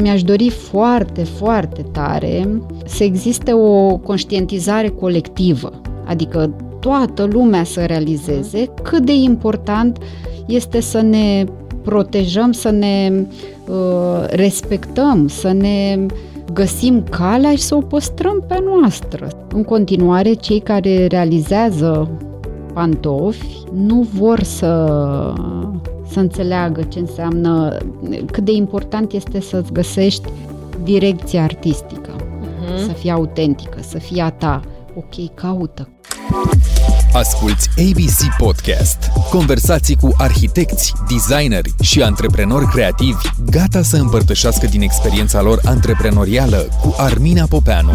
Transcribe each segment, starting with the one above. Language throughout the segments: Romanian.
dar mi-aș dori foarte, foarte tare să existe o conștientizare colectivă, adică toată lumea să realizeze cât de important este să ne protejăm, să ne uh, respectăm, să ne găsim calea și să o păstrăm pe noastră. În continuare, cei care realizează pantofi nu vor să, să înțeleagă ce înseamnă, cât de important este să-ți găsești direcția artistică, uh-huh. să fie autentică, să fie a ta. Ok, caută. Asculți ABC Podcast. Conversații cu arhitecți, designeri și antreprenori creativi gata să împărtășească din experiența lor antreprenorială cu Armina Popeanu.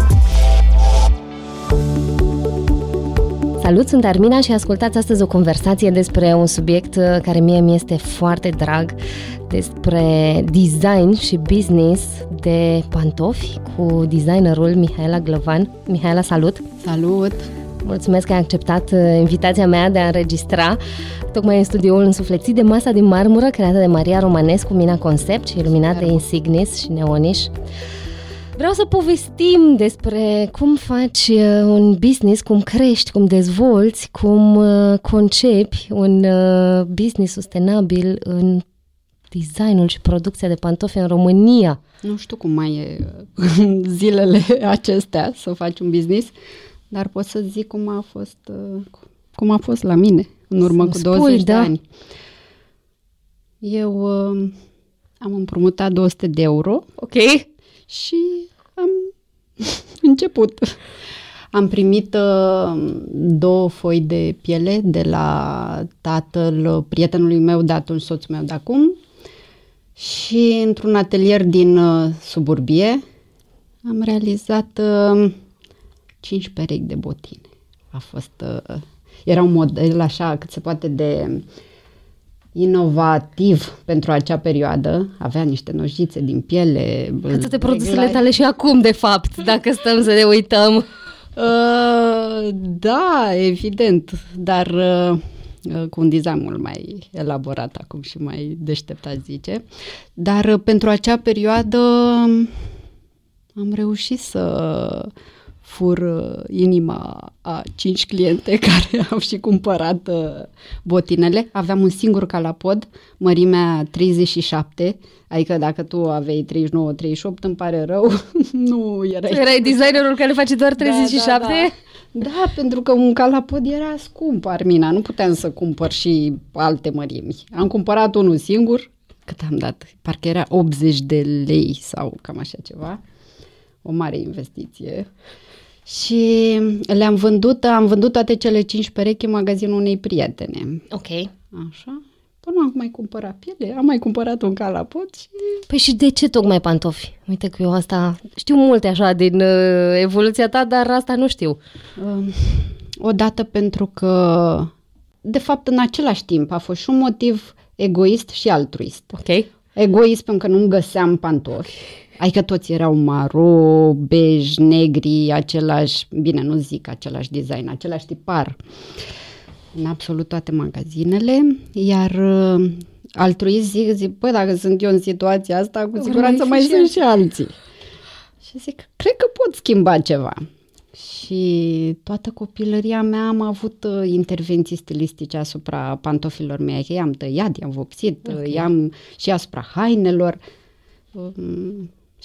Salut, sunt Armina și ascultați astăzi o conversație despre un subiect uh, care mie mi este foarte drag, despre design și business de pantofi cu designerul Mihaela Glăvan. Mihaela, salut! Salut! Mulțumesc că ai acceptat uh, invitația mea de a înregistra tocmai în studioul însuflețit de masa din marmură creată de Maria Romanescu, Mina Concept și iluminată de Insignis și Neoniș. Vreau să povestim despre cum faci uh, un business, cum crești, cum dezvolți, cum uh, concepi un business sustenabil în designul și producția de pantofi în România. Nu știu cum mai e zilele acestea să faci un business, dar pot să zic cum a fost, uh, cum a fost la mine în urmă cu 20 spui, de da. ani. Eu uh, am împrumutat 200 de euro. Ok. Și am început. Am primit uh, două foi de piele de la tatăl prietenului meu de atunci, soțul meu de acum, și într-un atelier din uh, suburbie am realizat uh, cinci perechi de botine. A fost, uh, era un model așa cât se poate de inovativ pentru acea perioadă. Avea niște nojițe din piele. Ca toate produsele tale și acum, de fapt, dacă stăm să ne uităm. Uh, da, evident, dar uh, cu un design mult mai elaborat acum și mai deșteptat, zice. Dar uh, pentru acea perioadă am reușit să fur uh, inima a cinci cliente care au și cumpărat uh, botinele. Aveam un singur calapod, mărimea 37, adică dacă tu aveai 39-38, îmi pare rău, nu erai... Tu erai designerul care face doar 37? Da, da, da. da, pentru că un calapod era scump, Armina, nu puteam să cumpăr și alte mărimi. Am cumpărat unul singur, cât am dat? Parcă era 80 de lei sau cam așa ceva. O mare investiție. Și le-am vândut, am vândut toate cele cinci perechi în magazinul unei prietene. Ok. Așa. Până am mai cumpărat piele, am mai cumpărat un calapot și... Păi și de ce tocmai pantofi? Uite că eu asta... Știu multe așa din uh, evoluția ta, dar asta nu știu. Uh, odată pentru că, de fapt, în același timp a fost și un motiv egoist și altruist. Ok. Egoist pentru că nu găseam pantofi Adică toți erau maro, bej, negri, același, bine, nu zic același design, același tipar în absolut toate magazinele, iar uh, altruist zic, zic, păi dacă sunt eu în situația asta, cu siguranță mai, mai sunt și alții. Și zic, cred că pot schimba ceva. Și toată copilăria mea am avut uh, intervenții stilistice asupra pantofilor mei, i-am tăiat, i-am vopsit, okay. i-am și asupra hainelor.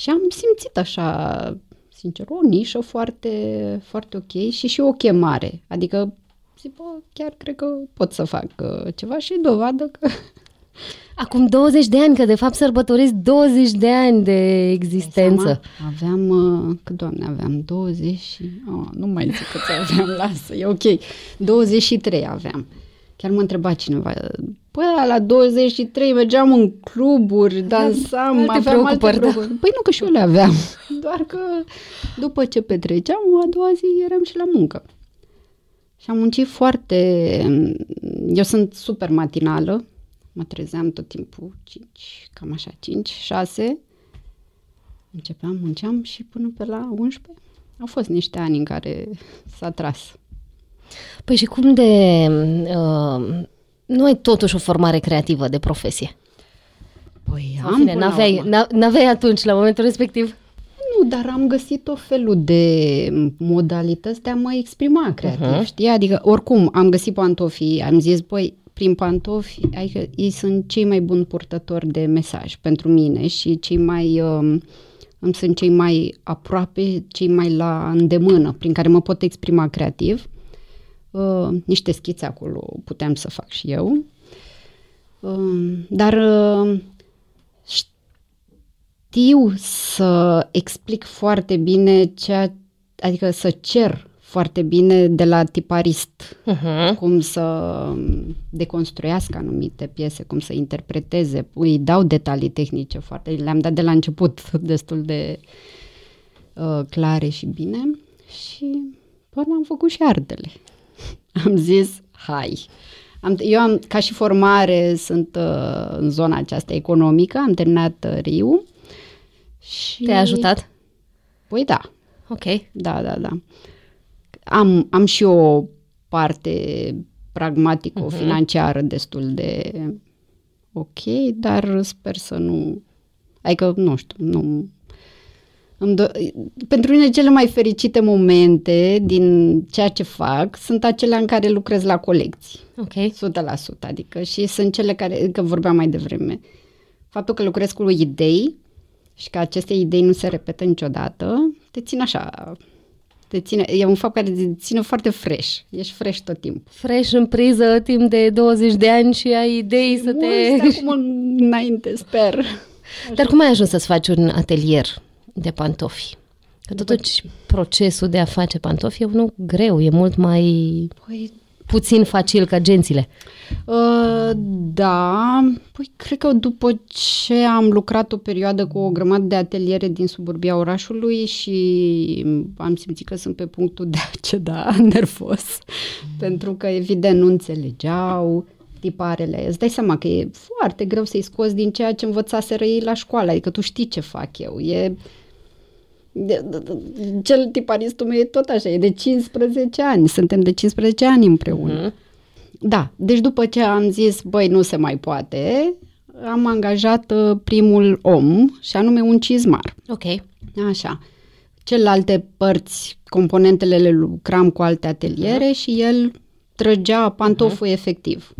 Um, și am simțit așa, sincer, o nișă foarte, foarte ok și și o chemare. Adică zic, bă, chiar cred că pot să fac uh, ceva și dovadă că... Acum 20 de ani, că de fapt sărbătoresc 20 de ani de existență. Aveam, uh, că doamne, aveam 20 și... Oh, nu mai zic cât aveam, lasă, e ok. 23 aveam. Chiar mă întreba cineva, păi la 23 mergeam în cluburi, dansam, alte aveam alte da. preocupări. Păi nu că și eu le aveam, doar că după ce petreceam, a doua zi eram și la muncă. Și am muncit foarte... Eu sunt super matinală, mă trezeam tot timpul 5, cam așa, 5, 6. Începeam, munceam și până pe la 11. Au fost niște ani în care s-a tras. Păi și cum de... Uh, nu ai totuși o formare creativă de profesie? Păi Sau am fine, până la n-aveai, urmă. n-a- n-aveai atunci, la momentul respectiv? Nu, dar am găsit o felul de modalități de a mă exprima creativ, Mhm. uh-huh. știi? Adică, oricum, am găsit pantofii, am zis, băi, prin pantofi, adică ei sunt cei mai buni purtători de mesaj pentru mine și cei mai, um, îmi sunt cei mai aproape, cei mai la îndemână, prin care mă pot exprima creativ. Uh, niște schițe acolo puteam să fac și eu. Uh, dar uh, știu să explic foarte bine ceea, adică să cer foarte bine de la tiparist Uh-huh. cum să deconstruiască anumite piese, cum să interpreteze, îi dau detalii tehnice foarte, le-am dat de la început destul de uh, clare și bine și până am făcut și artele. Am zis, hai. Am, eu am, ca și formare, sunt uh, în zona aceasta economică, am terminat uh, RIU. Și... Te-a ajutat? Păi da, Ok. da, da, da. Am, am și o parte pragmatică, uh-huh. financiară destul de ok, dar sper să nu... Adică, nu știu, nu... Îmi do- pentru mine cele mai fericite momente din ceea ce fac sunt acelea în care lucrez la colecții. Ok. 100%, adică și sunt cele care, că vorbeam mai devreme, faptul că lucrez cu idei și că aceste idei nu se repetă niciodată, te țin așa, te ține, e un fapt care te ține foarte fresh, ești fresh tot timpul. Fresh în priză timp de 20 de ani și ai idei să te... Mulți de acum înainte, sper. Dar cum ai ajuns să-ți faci un atelier de pantofi? Că totuși procesul de a face pantofi e unul greu, e mult mai Păi, puțin facil ca gențile. Uh, da, păi cred că după ce am lucrat o perioadă cu o grămadă de ateliere din suburbia orașului și am simțit că sunt pe punctul de a ceda nervos, pentru că evident nu înțelegeau tiparele. Îți dai seama că e foarte greu să-i scoți din ceea ce învățaseră ei la școală, adică tu știi ce fac eu. E de, de, de, cel tiparistul meu e tot așa, e de 15 ani, suntem de 15 ani împreună. Mhm. Da, deci după ce am zis, băi, nu se mai poate, am angajat uh, primul om, și anume un cizmar. Ok. Așa. Celelalte părți, componentele le lucram cu alte ateliere și el trăgea pantoful efectiv.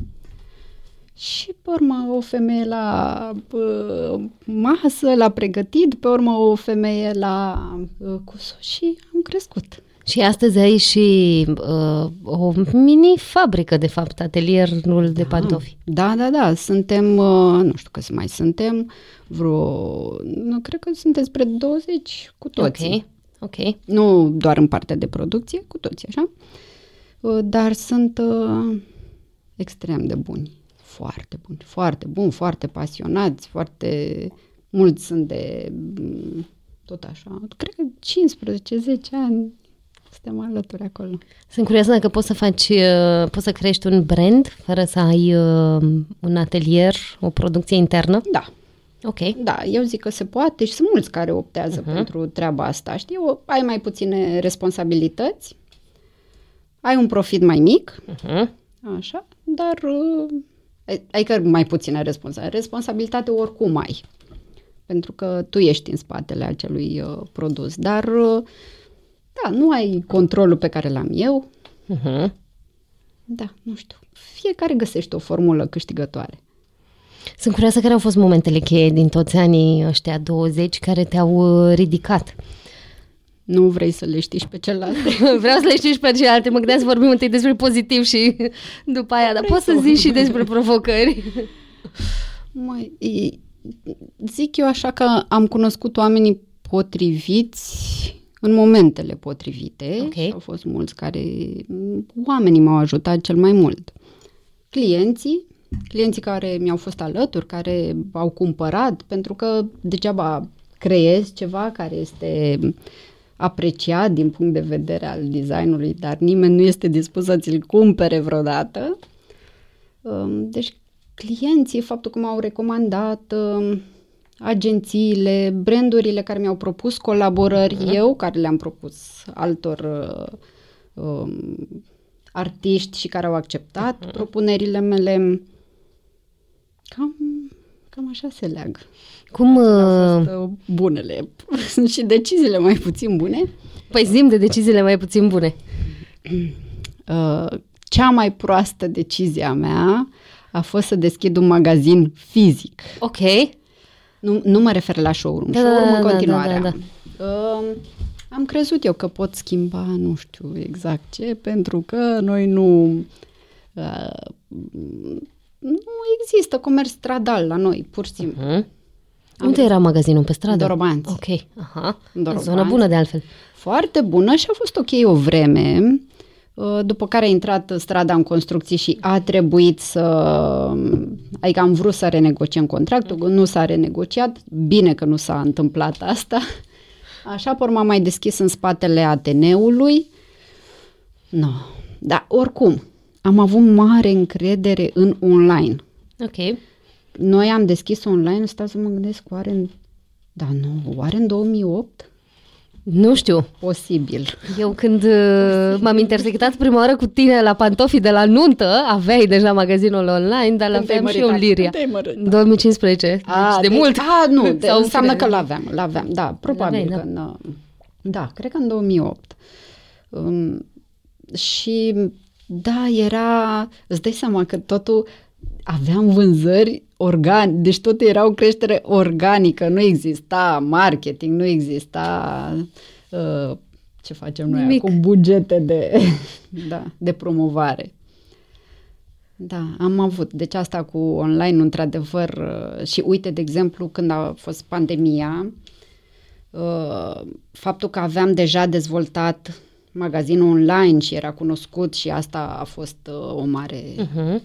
Și pe urmă o femeie la uh, masă, l-a pregătit, pe urmă o femeie la uh, cusut și am crescut. Și astăzi ai și uh, o mini-fabrică, de fapt, atelierul de pantofi. Da, da, da, suntem, uh, nu știu câți mai suntem, vreo, nu, cred că suntem spre 20 cu toții. Ok, ok. Nu doar în partea de producție, cu toții, așa. Uh, Dar sunt uh, extrem de buni, foarte buni, foarte buni, foarte pasionați, foarte mulți sunt de mm, tot așa, cred că 15-10 ani suntem alături acolo. Sunt curioasă dacă poți să faci, uh, poți să crești un brand fără să ai uh, un atelier, o producție internă. Da, Ok. Da, eu zic că se poate și sunt mulți care optează uh-huh. pentru treaba asta. Știi, o, ai mai puține responsabilități, ai un profit mai mic, Uh-huh. așa, dar uh, adică mai puține responsabilitate. Responsabilitate oricum ai, pentru că tu ești în spatele acelui uh, produs, dar uh, da, nu ai controlul pe care l-am eu. Uh-huh. Da, nu știu. Fiecare găsește o formulă câștigătoare. Sunt curioasă care au fost momentele cheie din toți anii ăștia 20 care te-au uh, ridicat. Nu vrei să le știi și pe celelalte. Vreau să le știi și pe celelalte, mă gândeam să vorbim întâi despre pozitiv și după aia, dar Vrei poți să să- zici și despre provocări. Mai, e- zic eu așa că am cunoscut oamenii potriviți în momentele potrivite Ok. și au fost mulți care, oamenii m-au ajutat cel mai mult. Clienții, clienții care mi-au fost alături, care au cumpărat, pentru că degeaba creezi ceva care este apreciat din punct de vedere al designului, dar nimeni nu este dispus să ți-l cumpere vreodată. Um, Deci clienții, faptul că m-au recomandat, um, agențiile, brandurile care mi-au propus colaborări, uh-huh. eu care le-am propus altor uh, um, artiști și care au acceptat uh-huh. propunerile mele. Cam, cam așa se leagă. Cum... Au Uh, fost uh, bunele. Sunt și deciziile mai puțin bune. păi zim de deciziile mai puțin bune. Uh, cea mai proastă decizie a mea a fost să deschid un magazin fizic. Ok. Nu, nu mă refer la showroom. Da, showroom da, în da, continuare. da, da, am. Uh, am crezut eu că pot schimba, nu știu exact ce, pentru că noi nu... Uh, nu există comerț stradal la noi, pur și simplu. Hmm? Unde era magazinul? Pe stradă? Dorobanți. Ok. Aha. Dorobanți. Zonă bună de altfel. Foarte bună și a fost ok o vreme, uh, după care a intrat strada în construcții și a trebuit să... Adică am vrut să renegociem contractul, nu s-a renegociat, bine că nu s-a întâmplat asta. Așa, pe urmă am mai deschis în spatele Ateneului. No. Dar oricum, am avut mare încredere în online. Ok. Noi am deschis online, stau să mă gândesc, oare în... Da, nu, oare în 2008? Nu știu. Posibil. Eu când uh, m-am intersectat prima oară cu tine la pantofii de la nuntă, aveai deja magazinul online, dar Când te-ai l-aveam și eu în măritat? Liria. Când te-ai măritat? În 2015. A, deci de mult. A, nu, de, Sau înseamnă fine. că l-aveam, l-aveam, da, probabil L-aveai, că în, da, cred că în 2008. Um, și da, era, îți dai seama că totul aveam vânzări organice, deci totul era o creștere organică, nu exista marketing, nu exista uh, ce facem noi Nimic. acum, bugete de, da, de promovare. Da, am avut. Deci asta cu online, într-adevăr, uh, și uite, de exemplu, când a fost pandemia, uh, faptul că aveam deja dezvoltat magazinul online și era cunoscut și asta a fost uh, o mare, Uh-huh.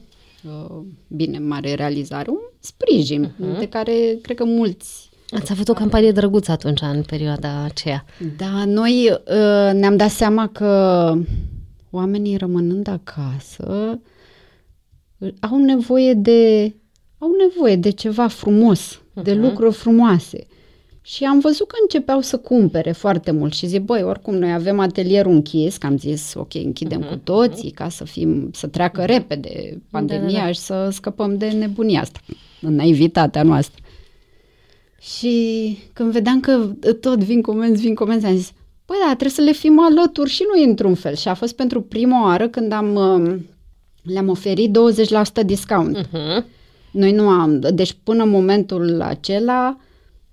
Uh, bine, mare realizare, un sprijin Mhm. de care cred că mulți Ați avut o campanie drăguță atunci, în perioada aceea. Da, noi uh, ne-am dat seama că oamenii rămânând acasă uh, au nevoie de au nevoie de ceva frumos, de lucruri frumoase. Și am văzut că începeau să cumpere foarte mult și zic, băi, oricum noi avem atelierul închis, că am zis, ok, închidem cu toții ca să fim, să treacă repede pandemia Da, da, da. și să scăpăm de nebunia asta, în naivitatea noastră. Și când vedeam că tot vin comenzi, vin comenzi, am zis, păi da, trebuie să le fim alături și noi într-un fel. Și a fost pentru prima oară când am, um, le-am oferit 20% discount. Uh-huh. Noi nu am, deci până în momentul acela,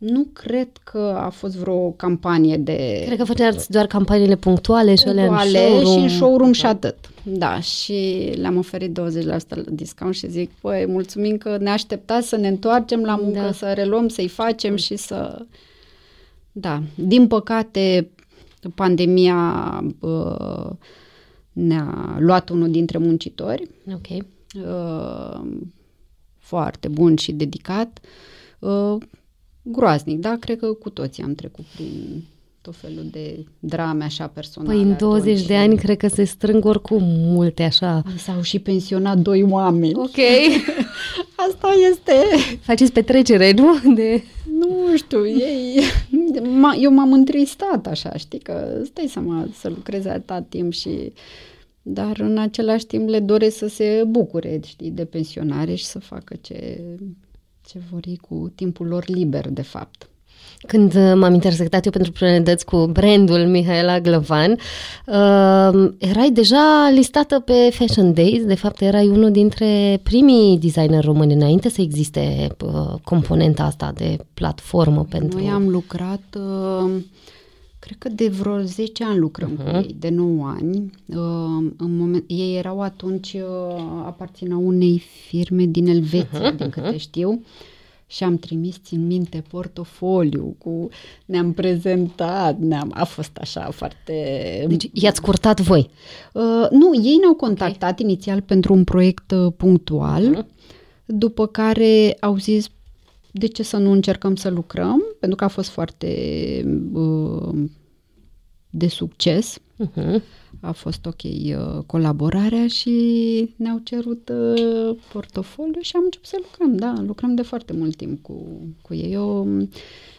nu cred că a fost vreo campanie de Cred că făceați doar campaniile punctuale și alea în punctuale showroom. și în showroom și atât. Da, și le-am oferit 20% discount și zic, păi, mulțumim că ne așteptați să ne întoarcem la muncă, Da. să reluăm, să-i facem și să... Da, din păcate, pandemia uh, ne-a luat unul dintre muncitori, Ok. uh, foarte bun și dedicat, uh, groaznic, da? Cred că cu toții am trecut prin tot felul de drame așa personale. Păi în 20 atunci. de ani cred că se strâng oricum multe așa. S-au și pensionat doi oameni. Ok. Asta este, Faceți petrecere, nu? De... nu știu, ei, m- eu m-am întristat așa, știi, că stai seama să lucreze atâta timp și dar în același timp le doresc să se bucure, știi, de pensionare și să facă ce, ce vor ei cu timpul lor liber, de fapt. Când uh, m-am intersectat eu pentru priorități cu brandul Mihaela Glăvan, uh, erai deja listată pe Fashion Days, de fapt erai unul dintre primii designer români înainte să existe uh, componenta asta de platformă pentru... Noi am lucrat, uh, cred că de vreo 10 ani lucrăm uh-huh. cu ei, de 9 ani. Uh, în moment, ei erau atunci, uh, aparțineau unei firme din Elveția, uh-huh, din câte știu. Și am trimis, țin minte, portofoliu cu... Ne-am prezentat, ne-am, a fost așa foarte... Deci i-ați curtat voi. Uh, nu, ei ne-au contactat okay. inițial pentru un proiect uh, punctual, uh-huh. după care au zis de ce să nu încercăm să lucrăm, pentru că a fost foarte uh, de succes. Uh-huh. A fost ok uh, colaborarea și ne-au cerut uh, portofoliu și am început să lucrăm, da, lucrăm de foarte mult timp cu, cu ei. Eu,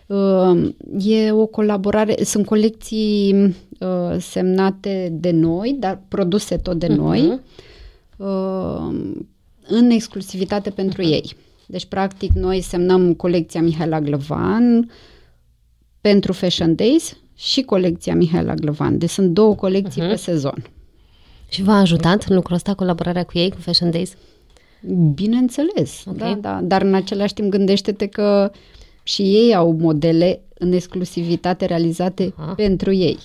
uh, e o colaborare, sunt colecții uh, semnate de noi, dar produse tot de noi, uh, în exclusivitate pentru ei. Deci, practic, noi semnăm colecția Mihaela Glăvan pentru Fashion Days și colecția Mihaela Glăvan. Deci sunt două colecții uh-huh. pe sezon. Și v-a ajutat în lucrul ăsta colaborarea cu ei, cu Fashion Days? Bineînțeles, okay. da, da. Dar în același timp gândește-te că și ei au modele în exclusivitate realizate Aha. pentru ei.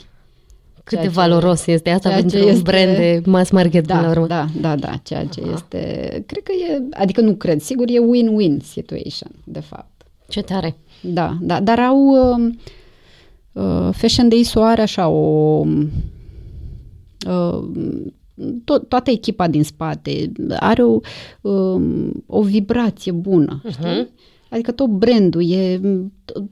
Cât ceea de valoros ce, este asta pentru un brand de mass market da, la urmă. Da, da, da, ceea ce Aha. este, cred că e, adică nu cred, sigur e win-win situation, de fapt. Ce tare. Da, da, dar au uh, uh, Fashion Day are așa o uh, to- toată echipa din spate are o, um, o vibrație bună, uh-huh. știi? Adică tot brandul e,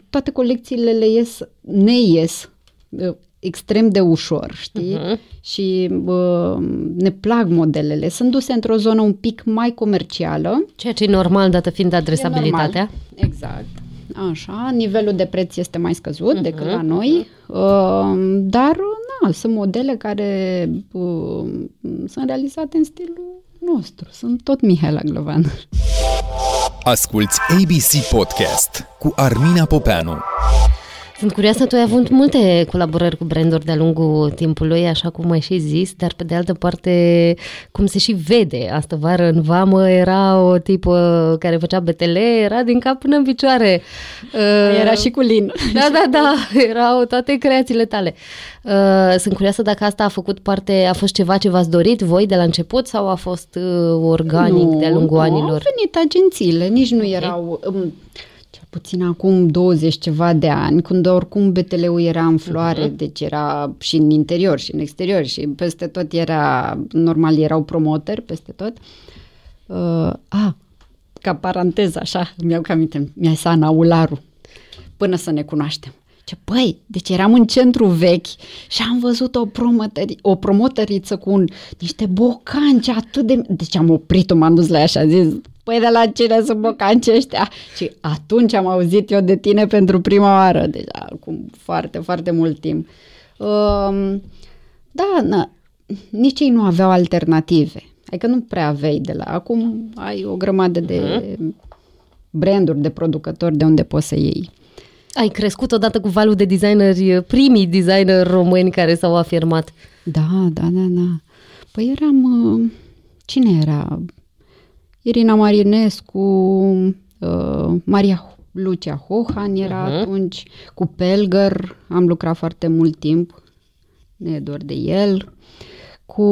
toate colecțiile le ies, ne ies uh, extrem de ușor, știi? Uh-huh. Și uh, ne plac modelele. Sunt duse într-o zonă un pic mai comercială. Ceea ce e normal, dată fiind adresabilitatea. Exact. Așa, nivelul de preț este mai scăzut uh-huh. decât la noi, uh, dar na, sunt modele care uh, sunt realizate în stilul nostru. Sunt tot Mihaela Glovan. Asculți ABC Podcast cu Armina Popeanu. Sunt curioasă, tu ai avut multe colaborări cu branduri de-a lungul timpului, așa cum ai și zis, dar pe de altă parte, cum se și vede, astă vară în vamă era o tipă care făcea betele, era din cap până în picioare. Era și cu lin. Da, da, da, erau toate creațiile tale. Uh, sunt curioasă dacă asta a făcut parte, a fost ceva ce v-ați dorit voi de la început sau a fost uh, organic nu, de-a lungul nu, anilor? au venit agențiile, nici nu okay. erau... Um, puțin acum 20 ceva de ani, când oricum BTL-ul era în floare, uh-huh. deci era și în interior și în exterior și peste tot era, normal erau promoteri peste tot. Uh, a, ca paranteză așa, mi-au cam aminte, mi-a zis Ana Ularu, până să ne cunoaștem. Ce, băi, deci eram în centru vechi și am văzut o, promotări, o promotăriță cu un, niște bocanci atât de... Deci am oprit-o, m-am dus la ea și a zis, păi de la cine sunt bocanci ăștia? Și atunci am auzit eu de tine pentru prima oară, deja acum foarte, foarte mult timp. Um, da, na, nici ei nu aveau alternative. Adică nu prea aveai de la... Acum ai o grămadă de uh-huh. branduri, de producători de unde poți să iei. Ai crescut odată cu valul de designeri, primii designeri români care s-au afirmat. Da, da, da, da. Păi eram... Uh, cine era? Irina Marinescu, uh, Maria Lucia Hohan era uh-huh. atunci, cu Pelger am lucrat foarte mult timp, ne e doar de el, cu,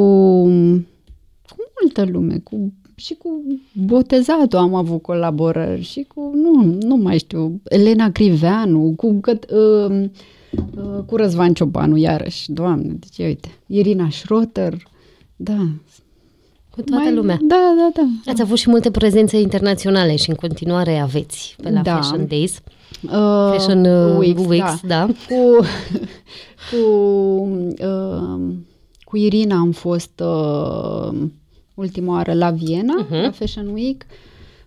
cu multă lume, cu și cu botezatul am avut colaborări și cu, nu, nu mai știu, Elena Criveanu, cu, uh, uh, cu Răzvan Ciobanu, iarăși, doamne, deci uite, Irina Schroter, da, cu toată mai, lumea. Da, da, da. Ați avut și multe prezențe internaționale și în continuare aveți pe la da. Fashion Days. Uh, Fashion uh, Weeks, Weeks da. da. Cu, cu, uh, cu Irina am fost uh, ultima oară la Viena, uh-huh. la Fashion Week,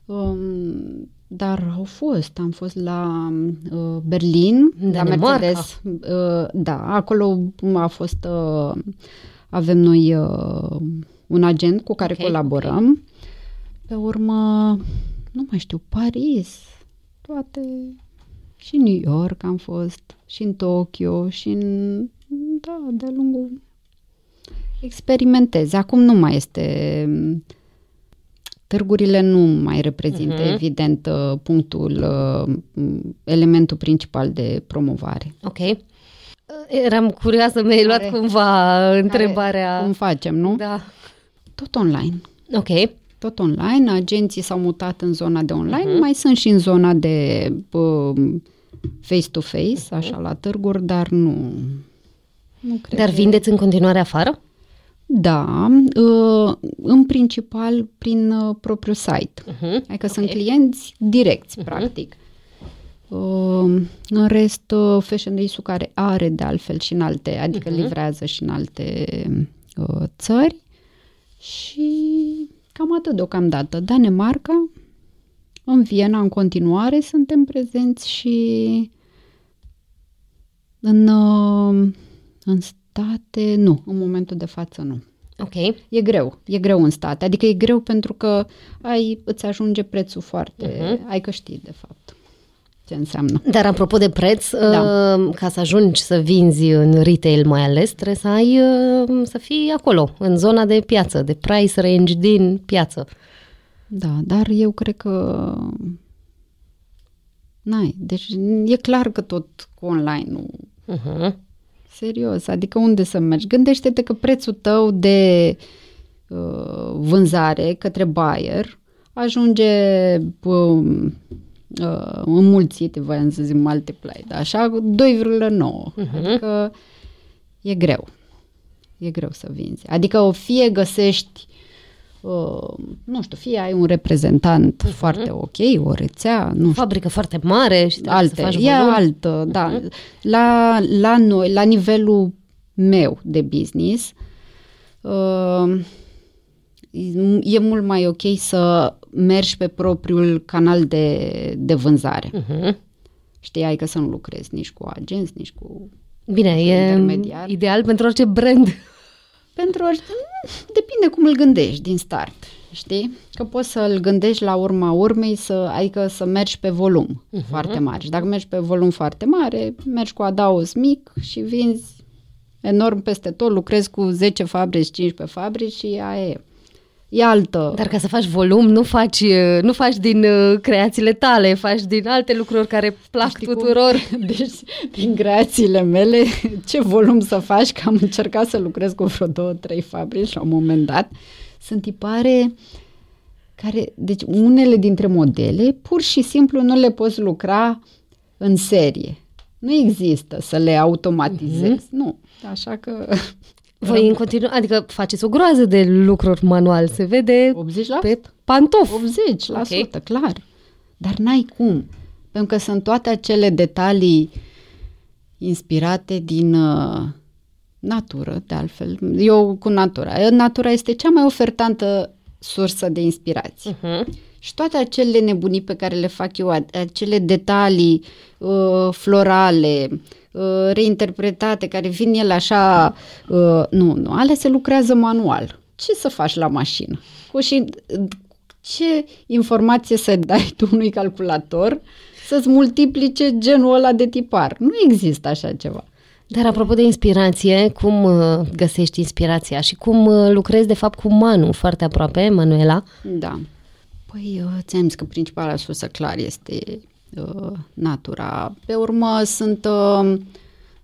um, dar au fost, am fost la uh, Berlin, la Mercedes. Uh, da, acolo a fost, uh, avem noi uh, un agent cu care okay, colaborăm. Okay. Pe urmă, nu mai știu, Paris, toate, și New York am fost, și în Tokyo, și în, da, de-a lungul experimentez. Acum nu mai este Târgurile nu mai reprezintă, uh-huh. evident, uh, punctul, uh, elementul principal de promovare. Ok. Eram curioasă, mi-ai luat cumva întrebarea. Care, cum facem, nu? Da. Tot online. Ok. Tot online. Agenții s-au mutat în zona de online, uh-huh. mai sunt și în zona de uh, face-to-face, uh-huh. așa, la târguri, dar nu... nu cred dar vindeți în continuare afară? Da, uh, în principal prin uh, propriul site. Uh-huh. Adică okay. sunt clienți direcți, uh-huh. practic. Uh, în rest, Fashion Days-ul care are de altfel și în alte, adică uh-huh. livrează și în alte țări și cam atât deocamdată. Danemarca, în Viena în continuare suntem prezenți și în, în state, nu, în momentul de față nu. Ok. E greu, e greu în state. Adică e greu pentru că ai, îți ajunge prețul foarte... Mhm. Ai că știi, de fapt, ce înseamnă. Dar apropo de preț, Da. uh, ca să ajungi să vinzi în retail mai ales, trebuie să ai uh, să fii acolo, în zona de piață, de price range din piață. Da, dar eu cred că... N-ai. Deci e clar că tot cu online nu... Uh-huh. Serios, adică unde să mergi? Gândește-te că prețul tău de uh, vânzare către buyer ajunge um, uh, înmulțit, voiam să zic multiply, da? așa 2,9. Adică e greu. E greu să vinzi. Adică o fie găsești uh, nu știu, fie ai un reprezentant foarte ok, o rețea, nu știu, Fabrică foarte mare și trebuie alte, să faci e volum. altă, da. La, la noi, la nivelul meu de business, uh, e mult mai ok să mergi pe propriul canal de, de vânzare. Uh-huh. Știi, ai că să nu lucrezi nici cu agenți, nici cu... Bine, e Intermediar. ideal pentru orice brand. Pentru orice, depinde cum îl gândești din start, știi? Că poți să-l gândești la urma urmei, să, adică să mergi pe volum uh-huh. foarte mare. Și dacă mergi pe volum foarte mare, mergi cu adaos mic și vinzi enorm peste tot, lucrezi cu 10 fabrici, 15 fabrici și aia e. E altă. Dar ca să faci volum, nu faci, uh, nu faci din uh, creațiile tale, faci din alte lucruri care plac Știi cum? tuturor. Deci, din creațiile mele, ce volum să faci, că am încercat să lucrez cu vreo două, trei fabrici la un moment dat, sunt tipare care, deci unele dintre modele, pur și simplu nu le poți lucra în serie. Nu există să le automatizezi. Mhm. Nu. Așa că Voi în continuu, adică faceți o groază de lucruri manual, se vede 80%? pe pantof. 80%, Ok. clar. Dar n-ai cum. Pentru că sunt toate acele detalii inspirate din uh, natură, de altfel. Eu cu natura. Natura este cea mai ofertantă sursă de inspirație. Uh-huh. Și toate acele nebunii pe care le fac eu, a- acele detalii uh, florale, uh, reinterpretate, care vin ele așa, uh, nu, nu, alea se lucrează manual. Ce să faci la mașină? Cu și ce informație să dai tu unui calculator să-ți multiplice genul ăla de tipar? Nu există așa ceva. Dar apropo de inspirație, cum uh, găsești inspirația și cum uh, lucrezi de fapt cu Manu foarte aproape, Manuela? Da. Păi, uh, ți-am zis că principala sursă clar este uh, natura. Pe urmă sunt uh,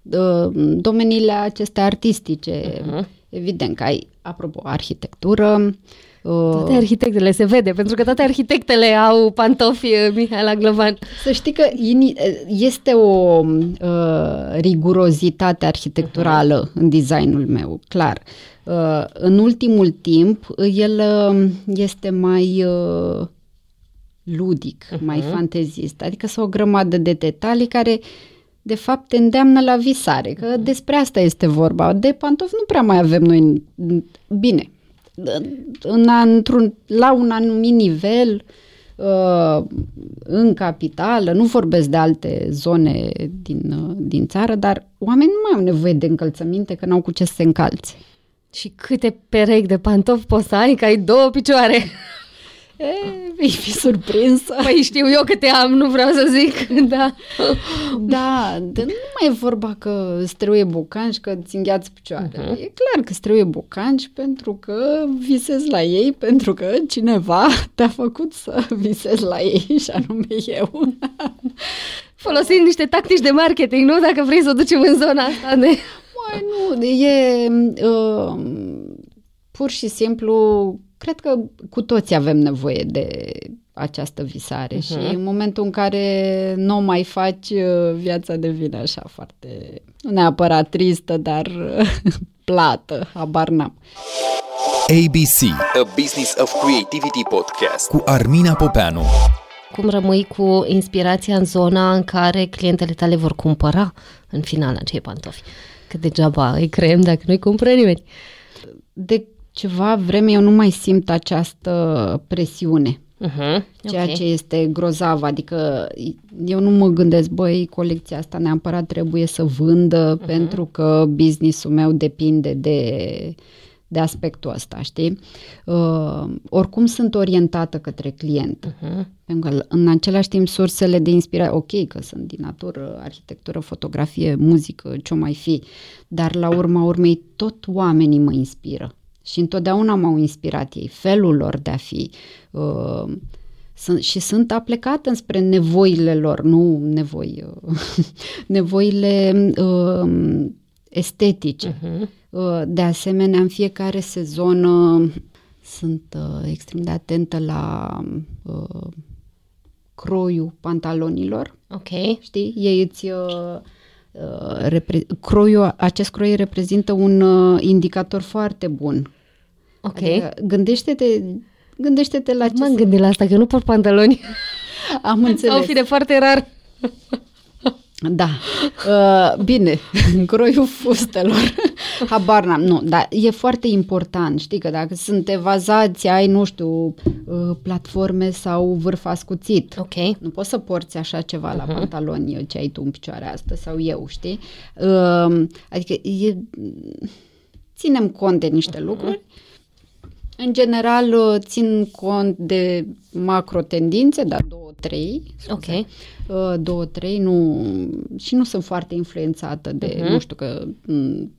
uh, domeniile acestea artistice. Uh-huh. Evident că ai, apropo, arhitectură. Toate Uh, arhitectele se vede, pentru că toate arhitectele au pantofi uh, Mihaela Glovan. să știi că ini- este o uh, rigurozitate arhitecturală uh-huh. în designul meu, clar. Uh, în ultimul timp, el uh, este mai uh, ludic, uh-huh. mai fantezist, adică sunt o grămadă de detalii care de fapt te îndeamnă la visare, că despre asta este vorba. De pantofi nu prea mai avem noi, în- bine, în, într-un, la un anumit nivel, uh, în capitală, nu vorbesc de alte zone din, uh, din țară, dar oamenii nu mai au nevoie de încălțăminte, că n-au cu ce să se încalțe. Și câte perechi de pantofi poți să ai, că ai două picioare. E, vei fi surprinsă. Păi știu eu câte am, nu vreau să zic, da. Da, de nu mai e vorba că îți trebuie bocanci, că îți îngheață picioarele. Uh-huh. E clar că îți trebuie bocanci pentru că visezi la ei, pentru că cineva te-a făcut să visezi la ei și anume eu. Folosim niște tactici de marketing, nu? Dacă vrei să o ducem în zona asta de... Mai nu, e uh, pur și simplu, cred că cu toți avem nevoie de această visare uh-huh. și în momentul în care nu o mai faci, uh, viața devine așa foarte, nu neapărat tristă, dar uh, plată, habar n-am. ABC, A Business of Creativity Podcast cu Armina Popeanu. Cum rămâi cu inspirația în zona în care clientele tale vor cumpăra în final acei pantofi? Că degeaba îi creăm dacă nu-i cumpără nimeni. De ceva vreme eu nu mai simt această presiune. Uh-huh. Ceea okay. ce este grozav, adică eu nu mă gândesc, băi, colecția asta neapărat trebuie să vândă uh-huh. pentru că businessul meu depinde de, de aspectul ăsta, știi? Uh, oricum sunt orientată către client. Uh-huh. Pentru că în același timp sursele de inspirație, ok, că sunt din natură, arhitectură, fotografie, muzică, ce mai fi, dar la urma urmei tot oamenii mă inspiră. Și întotdeauna m-au inspirat ei, felul lor de a fi. Uh, sunt, și sunt aplecată spre nevoile lor, nu nevoi, uh, nevoile uh, estetice. Uh-huh. Uh, de asemenea, în fiecare sezon uh, sunt uh, extrem de atentă la uh, croiul pantalonilor. Ok. Știi? Ei îți... Uh, uh repre- croiul, acest croi reprezintă un uh, indicator foarte bun. Ok. Adică gândește-te, gândește-te la ce... M-am gândit la asta, că nu port pantaloni. Am înțeles. Sau fi de foarte rar. Da. Uh, bine, croiul fustelor. Habar n-am. Nu, dar e foarte important. Știi că dacă sunt evazați, ai, nu știu, uh, platforme sau vârf ascuțit. Ok. Nu poți să porți așa ceva uh-huh. la mhm. pantaloni ce ai tu în picioare asta sau eu, știi? Uh, adică e, ținem cont de niște uh-huh. lucruri în general, uh, țin cont de macro tendințe, dar două, trei. Ok. Uh, două, trei, nu, și nu sunt foarte influențată de, uh-huh. nu știu, că mm,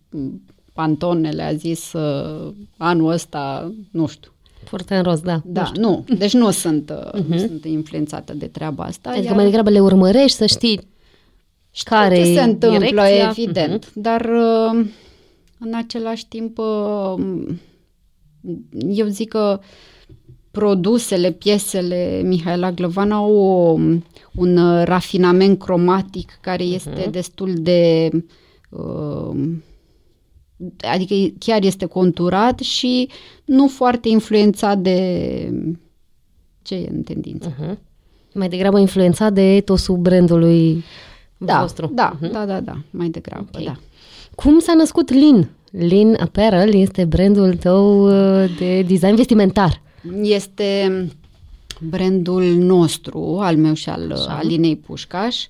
Pantonele a zis uh, anul ăsta, nu știu. Foarte în rost, da. Da, nu, nu. Deci nu sunt, uh, uh-huh. nu sunt influențată de treaba asta. Adică iar... mai degrabă le urmărești să știi Știu care ce se întâmplă, direcția. evident, uh-huh. dar uh, în același timp uh, eu zic că produsele, piesele Mihaela Glăvan au o, un rafinament cromatic care este uh-huh. destul de... Uh, adică chiar este conturat și nu foarte influențat de ce e în tendință. Uh-huh. Mai degrabă influențat de etosul brandului da, vostru. Da, uh-huh. da, da, da, mai degrabă, okay. da. Cum s-a născut Lin? Lin Apparel este brandul tău uh, de design vestimentar. Este brandul nostru, al meu și al Așa. Alinei Pușcaș.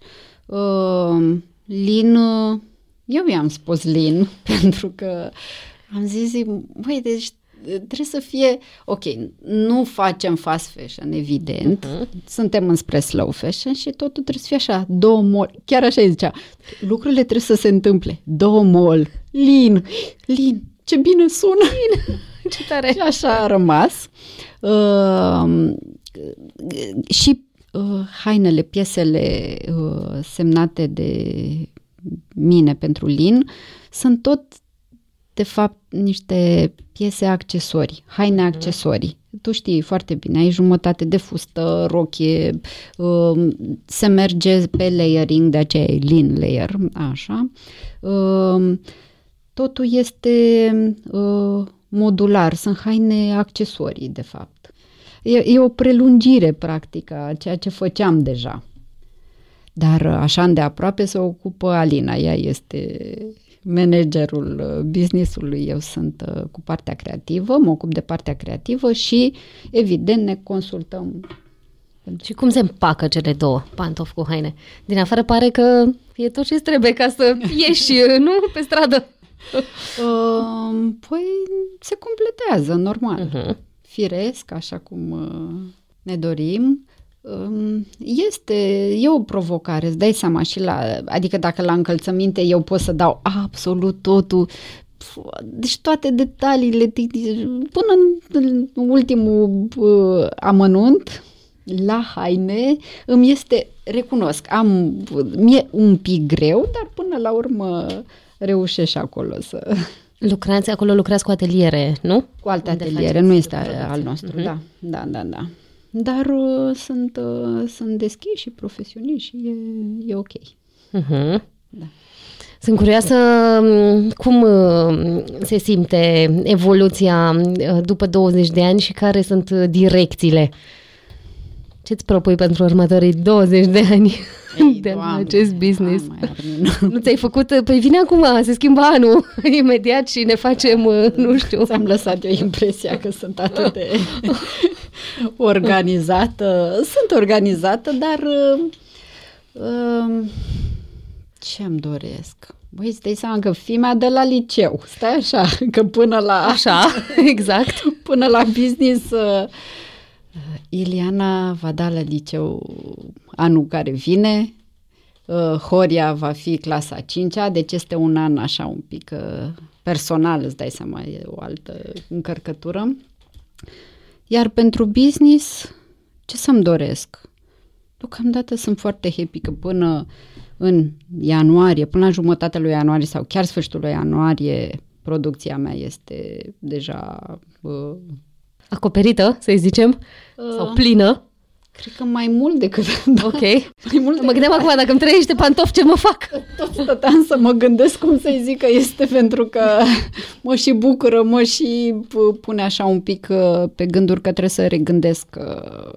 Uh, Lin, uh, eu i-am spus Lin pentru că am zis, băi, deci trebuie să fie, ok, nu facem fast fashion, evident, uh-huh. suntem înspre slow fashion și totul trebuie să fie așa, două mol, chiar așa îi zicea, lucrurile trebuie să se întâmple, două mol, lin, lin, ce bine sună! Lin. ce tare! și așa a rămas. Uh, și uh, hainele, piesele uh, semnate de mine pentru lin sunt tot de fapt niște piese accesorii, haine mhm. accesorii. Tu știi foarte bine, ai jumătate de fustă, rochie, uh, se merge pe layering, de aceea e lean layer, așa. Uh, totul este uh, modular, sunt haine accesorii, de fapt. E, e o prelungire, practic, a ceea ce făceam deja. Dar așa de aproape se ocupă Alina, ea este managerul uh, business-ului, eu sunt uh, cu partea creativă, mă ocup de partea creativă și, evident, ne consultăm. Și cum se împacă cele două, pantofi cu haine? Din afară pare că e tot ce trebuie ca să ieși, nu? Pe stradă. Uh, păi se completează, normal. Uh-huh. Firesc, așa cum uh, ne dorim. Este, e o provocare, îți dai seama și la, adică dacă la încălțăminte eu pot să dau absolut totul, deci toate detaliile, până în ultimul uh, amănunt, la haine, îmi este, recunosc, am, mi-e un pic greu, dar până la urmă reușești acolo să... Lucrați acolo, lucrați cu ateliere, nu? Cu alte ateliere, nu este al nostru, uh-huh. da, da, da, da dar uh, sunt, uh, sunt deschiși și profesioniști și e, e ok. Uh-huh. Da. Sunt curioasă um, cum uh, se simte evoluția uh, după 20 de ani și care sunt direcțiile. Ce-ți propui pentru următorii 20 de ani Ei, de doamne, acest business? Doamne, nu ți-ai făcut? Păi vine acum, se schimbă anul imediat și ne facem, nu știu. Ți-am lăsat eu impresia că sunt atât de organizată. Sunt organizată, dar uh, uh, ce îmi doresc? Băi, îți dai seama că fimea de la liceu, stai așa, că până la... Așa, exact. Până la business, uh, Iliana va da la liceu anul care vine, uh, Horia va fi clasa 5-a, deci este un an așa un pic uh, personal, îți dai seama, e o altă încărcătură. Iar pentru business, ce să-mi doresc? Deocamdată sunt foarte happy că până în ianuarie, până la jumătatea lui ianuarie sau chiar sfârșitul lui ianuarie, producția mea este deja... Uh, Acoperită, să zicem? Uh, sau plină? Cred că mai mult decât... Ok. mai mult mă gândeam acum, dacă îmi trăiește niște pantofi, ce mă fac? Tot stăteam să mă gândesc cum să-i zic că este pentru că mă și bucură, mă și pune așa un pic uh, pe gânduri că trebuie să regândesc uh,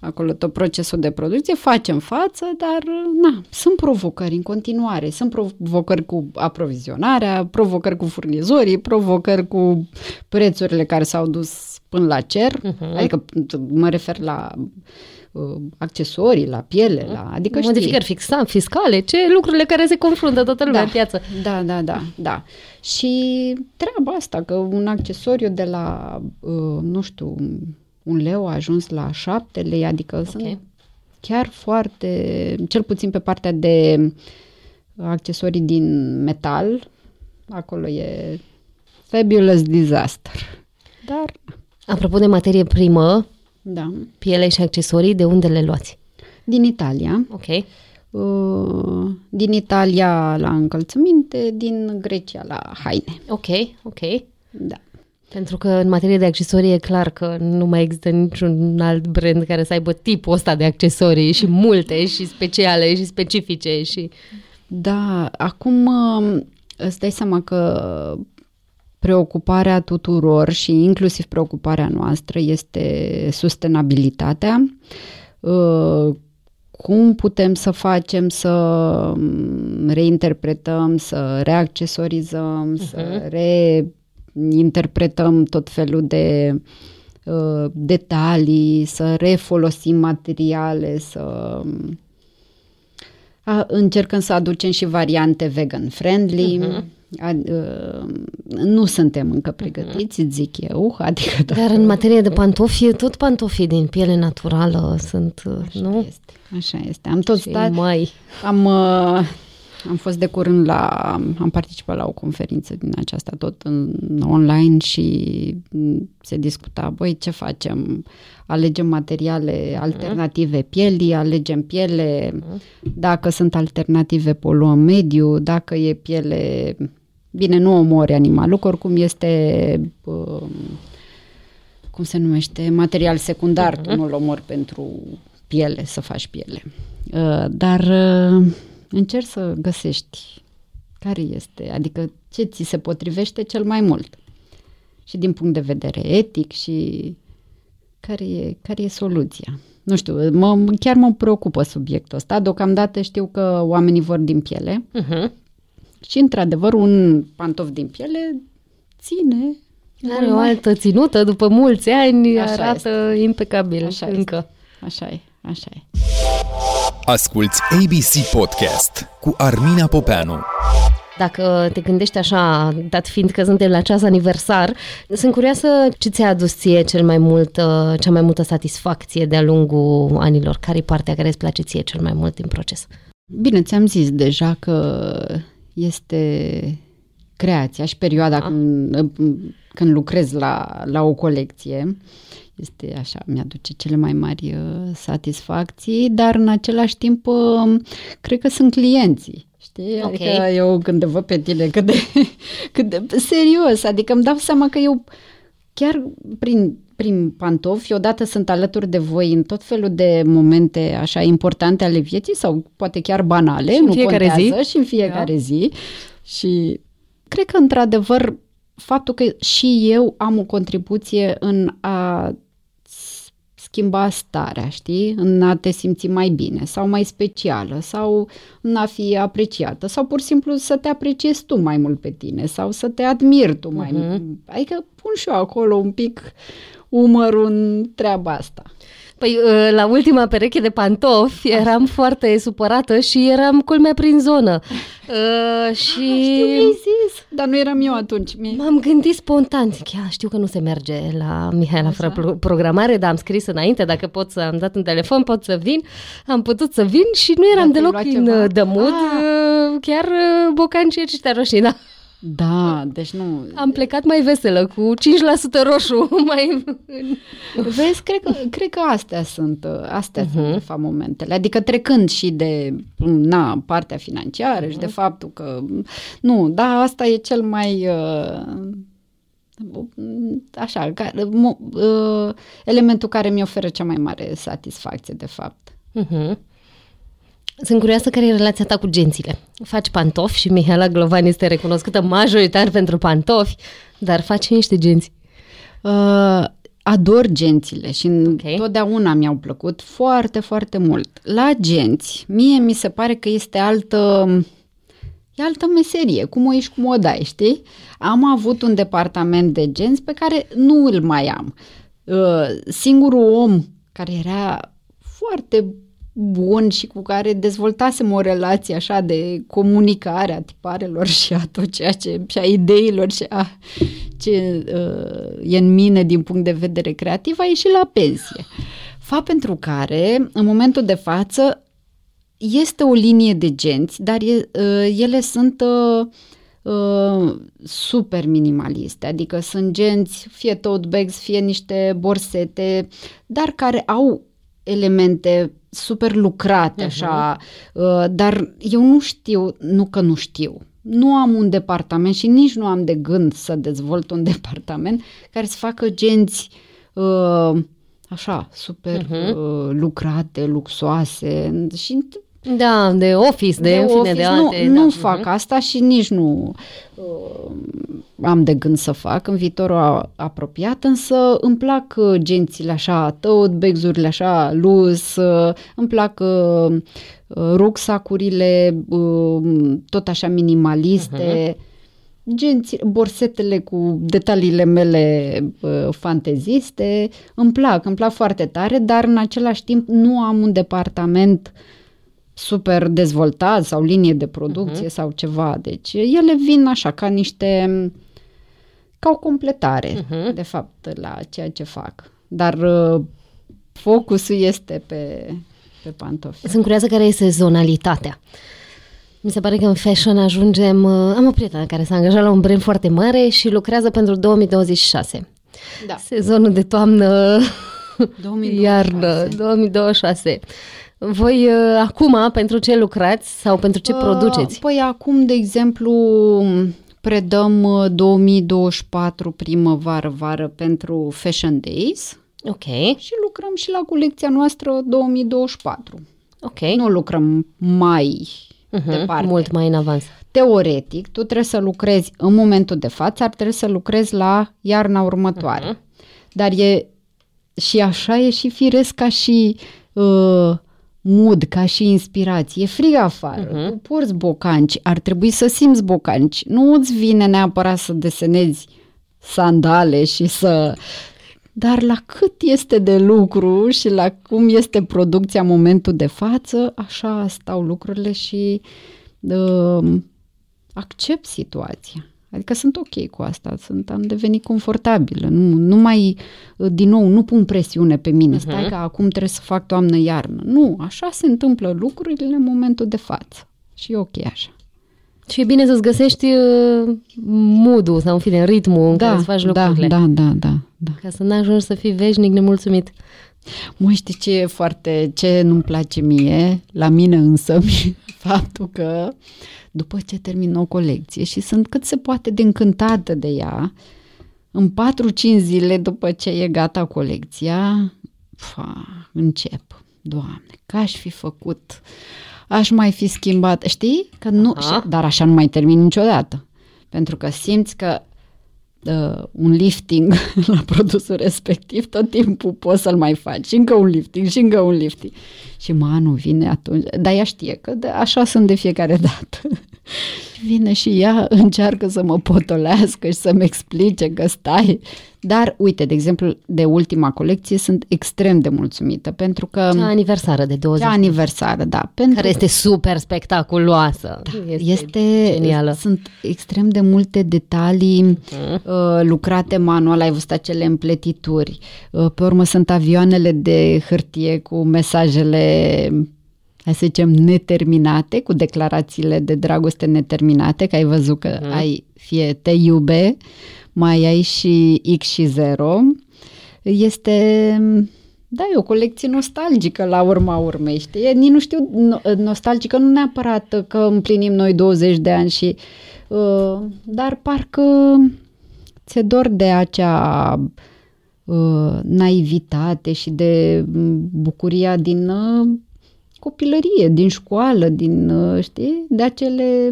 acolo tot procesul de producție, facem față, dar na, sunt provocări în continuare. Sunt provocări cu aprovizionarea, provocări cu furnizorii, provocări cu prețurile care s-au dus până la cer, uh-huh. adică mă refer la uh, accesorii, la piele, uh-huh. la, adică Modificări fixa, fiscale, ce lucrurile care se confruntă toată lumea da, în piață. Da, da, da, da. Și treaba asta, că un accesoriu de la, uh, nu știu, un leu a ajuns la șapte lei, adică okay. sunt chiar foarte, cel puțin pe partea de accesorii din metal, acolo e fabulous disaster. Dar... Apropo de materie primă, da. piele și accesorii, de unde le luați? Din Italia. Ok. Uh, din Italia la încălțăminte, din Grecia la haine. Ok, ok. Da. Pentru că în materie de accesorii e clar că nu mai există niciun alt brand care să aibă tipul ăsta de accesorii și multe și speciale și specifice și... Da, acum um, îți dai seama că preocuparea tuturor și inclusiv preocuparea noastră este sustenabilitatea. Uh, cum putem să facem să um, reinterpretăm, să reaccesorizăm, uh-huh. să mhm. re interpretăm tot felul de uh, detalii, să refolosim materiale, să a, încercăm să aducem și variante vegan friendly. Uh-huh. A, uh, nu suntem încă pregătiți, uh-huh. zic eu. Adică dacă... Dar în materie de pantofi, tot pantofii din piele naturală sunt, uh, Așa nu? Este. Așa este. Am tot și stat, mai. am uh, am fost de curând la, am participat la o conferință din aceasta tot în online și se discuta, băi, ce facem? Alegem materiale alternative pielii, alegem piele, dacă sunt alternative poluăm mediu, dacă e piele, bine, nu omori animalul, oricum este, cum se numește, material secundar, uh-huh. tu nu-l omori pentru piele, să faci piele. Uh, dar uh, încerci să găsești care este, adică ce ți se potrivește cel mai mult. Și din punct de vedere etic și care e, care e soluția. Nu știu, mă, chiar mă preocupă subiectul ăsta. Deocamdată știu că oamenii vor din piele uh-huh. Și, într-adevăr, un pantof din piele ține. Are o altă ținută, după mulți ani, Așa arată este. impecabil Așa încă. Este. Așa e, așa e. Asculți ABC Podcast cu Armina Popeanu. Dacă te gândești așa, dat fiind că suntem la ceas aniversar, sunt curioasă ce ți-a adus ție cel mai mult, uh, cea mai multă satisfacție de-a lungul anilor. Care e partea care îți place ție cel mai mult din proces? Bine, ți-am zis deja că este creația și perioada da. când, când lucrez la, la o colecție este așa, mi-aduce cele mai mari uh, satisfacții, dar în același timp uh, cred că sunt clienții. Știi? Okay. Adică eu când te văd pe tine cât de, cât de serios, adică îmi dau seama că eu chiar prin, prin pantofi, odată sunt alături de voi în tot felul de momente așa importante ale vieții sau poate chiar banale, și nu fiecare contează, zi. și în fiecare da. zi. Și cred că într-adevăr faptul că și eu am o contribuție în a schimba starea, știi? În a te simți mai bine sau mai specială sau în a fi apreciată sau pur și simplu să te apreciezi tu mai mult pe tine sau să te admiri tu mai uh-huh. mult. Adică pun și eu acolo un pic umărul în treaba asta. Păi, uh, la ultima pereche de pantofi eram foarte supărată și eram culmea prin zonă. Uh, și... Știu, mi-ai zis, dar nu eram eu atunci. Mi-ai... M-am gândit spontan, chiar știu că nu se merge la Mihaela fără pro- programare, dar am scris înainte, dacă pot să am dat un telefon, pot să vin. Am putut să vin și nu eram Dar te-ai deloc luat în ceva? uh, the mood, Ah. uh, chiar uh, bocanci și ăștia roșii, da. Da, deci nu... Am plecat mai veselă, cu 5% roșu, mai... Vezi, cred că, cred că astea sunt, uh, astea uh-huh. sunt de fapt momentele. Adică trecând și de na, partea financiară uh-huh. și de faptul că nu, da, asta e cel mai uh, așa, care, mo, uh, elementul care mi oferă cea mai mare satisfacție de fapt. Uh-huh. Sunt curioasă care e relația ta cu gențile. Faci pantofi și Mihaela Glovan este recunoscută majoritar pentru pantofi, dar faci și niște genți. Uh, ador gențile și Ok. okay. totdeauna mi-au plăcut foarte, foarte mult. La genți, mie mi se pare că este altă, e altă meserie, cum o ești, cum o dai, știi? Am avut un departament de genți pe care nu îl mai am. Uh, singurul om care era foarte bun și cu care dezvoltasem o relație așa de comunicare a tiparelor și a tot ceea ce, și a ideilor și a ce uh, e în mine din punct de vedere creativ, a ieșit la pensie. Fapt pentru care, în momentul de față, este o linie de genți, dar e, uh, ele sunt uh, uh, super minimaliste, adică sunt genți, fie tote bags, fie niște borsete, dar care au elemente super lucrate, așa, uh, dar eu nu știu, nu că nu știu, nu am un departament și nici nu am de gând să dezvolt un departament care să facă genți uh, așa, super uh-huh. uh, lucrate, luxoase. Și Da, de office, de, de în fine, office. de alte... Nu, da. nu fac asta și nici nu uh, am de gând să fac în viitorul a- apropiat, însă îmi plac uh, gențile așa, tote bags-urile așa, lus, uh, îmi plac uh, uh, rucsacurile uh, tot așa minimaliste, genți, borsetele cu detaliile mele uh, fanteziste, îmi plac, îmi plac foarte tare, dar în același timp nu am un departament super dezvoltat sau linie de producție uh-huh. sau ceva. Deci ele vin așa ca niște ca o completare, uh-huh. de fapt, la ceea ce fac. Dar uh, focusul este pe, pe pantofi. Sunt curioasă care e sezonalitatea. Mi se pare că în fashion ajungem... uh, Am o prietenă care s-a angajat la un brand foarte mare și lucrează pentru 2026. Da. Sezonul de toamnă, 2026. iarnă, 2026. Voi uh, acum, pentru ce lucrați sau pentru ce Uh, produceți? Păi acum, de exemplu, predăm uh, 2024 primăvară-vară pentru Fashion Days Ok, și lucrăm și la colecția noastră 2024. ok. Nu lucrăm mai Mhm, departe. Mult mai în avans. Teoretic, tu trebuie să lucrezi în momentul de față, ar trebui să lucrezi la iarna următoare. Mhm. Dar e și așa e și firesc ca și uh, mood, ca și inspirație. E frig afară, Mhm. tu porți bocanci, ar trebui să simți bocanci. Nu îți vine neapărat să desenezi sandale și să... Dar la cât este de lucru și la cum este producția în momentul de față, așa stau lucrurile și uh, accept situația. Adică sunt ok cu asta, sunt, am devenit confortabilă. Nu, nu mai, uh, din nou, nu pun presiune pe mine. Uh-huh. Stai că acum trebuie să fac toamnă-iarnă. Nu, așa se întâmplă lucrurile în momentul de față. Și e ok așa. Și e bine să-ți găsești uh, mood-ul sau, în fine, ritmul în care îți faci da, lucrurile. da, da, da, da. Ca să n-ajungi să fii veșnic nemulțumit. Mă, știi ce e foarte, ce nu-mi place mie, la mine însă, faptul că după ce termin o colecție și sunt cât se poate de încântată de ea, în 4-5 zile după ce e gata colecția, fa, încep. Doamne, că aș fi făcut, aș mai fi schimbat, știi? Că nu, Aha. dar așa nu mai termin niciodată. Pentru că simți că uh, un lifting la produsul respectiv, tot timpul poți să-l mai faci. Și încă un lifting, și încă un lifting. Și mă, anul vine atunci. Dar ea știe că de, așa sunt de fiecare dată. Vine și ea, încearcă să mă potolească și să-mi explice că stai. Dar, uite, de exemplu, de ultima colecție sunt extrem de mulțumită, pentru că... Cea aniversară de 20. Cea aniversară, da. Pentru care este super spectaculoasă. Da, este, este genială. Sunt extrem de multe detalii mm. uh, lucrate manual, ai văzut acele împletituri. Uh, pe urmă sunt avioanele de hârtie cu mesajele hai să zicem, neterminate, cu declarațiile de dragoste neterminate, că ai văzut că mm. ai fie te iube, mai ai și X și 0. Este, da, e o colecție nostalgică la urma urmei, știi? Nici nu știu, nostalgică nu neapărat că împlinim noi 20 de ani și... Uh, dar parcă ți-e dor de acea uh, naivitate și de bucuria din uh, copilărie, din școală, din, uh, știi, de acele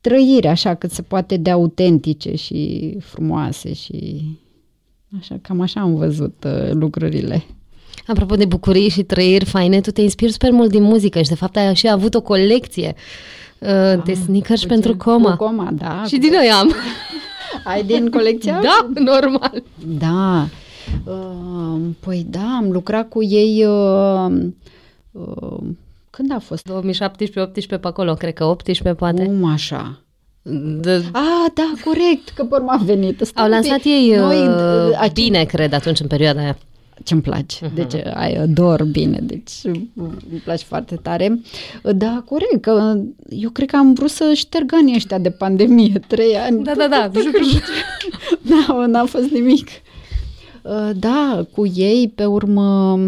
trăiri așa cât se poate de autentice și frumoase și așa, cam așa am văzut uh, lucrurile. Apropo de bucurii și trăiri faine, tu te inspiri super mult din muzică și de fapt ai și avut o colecție uh, ah, de sneakers pentru coma. coma, da. Și din noi am. Ai din colecția? Da, normal. Da. Uh, păi da, am lucrat cu ei uh, uh, când a fost? 2017-18 pe acolo, cred că 18 poate. Cum așa? De... Ah, da, corect, că pe a venit. Stai Au lansat ei Noi, uh, uh bine, cred, atunci în perioada aia. Ce-mi place, uh-huh. deci ai ador bine, deci îmi place foarte tare. Da, corect, că eu cred că am vrut să șterg anii ăștia de pandemie, trei ani. Da, da, da. da, n-a fost nimic. Uh, da, cu ei, pe urmă,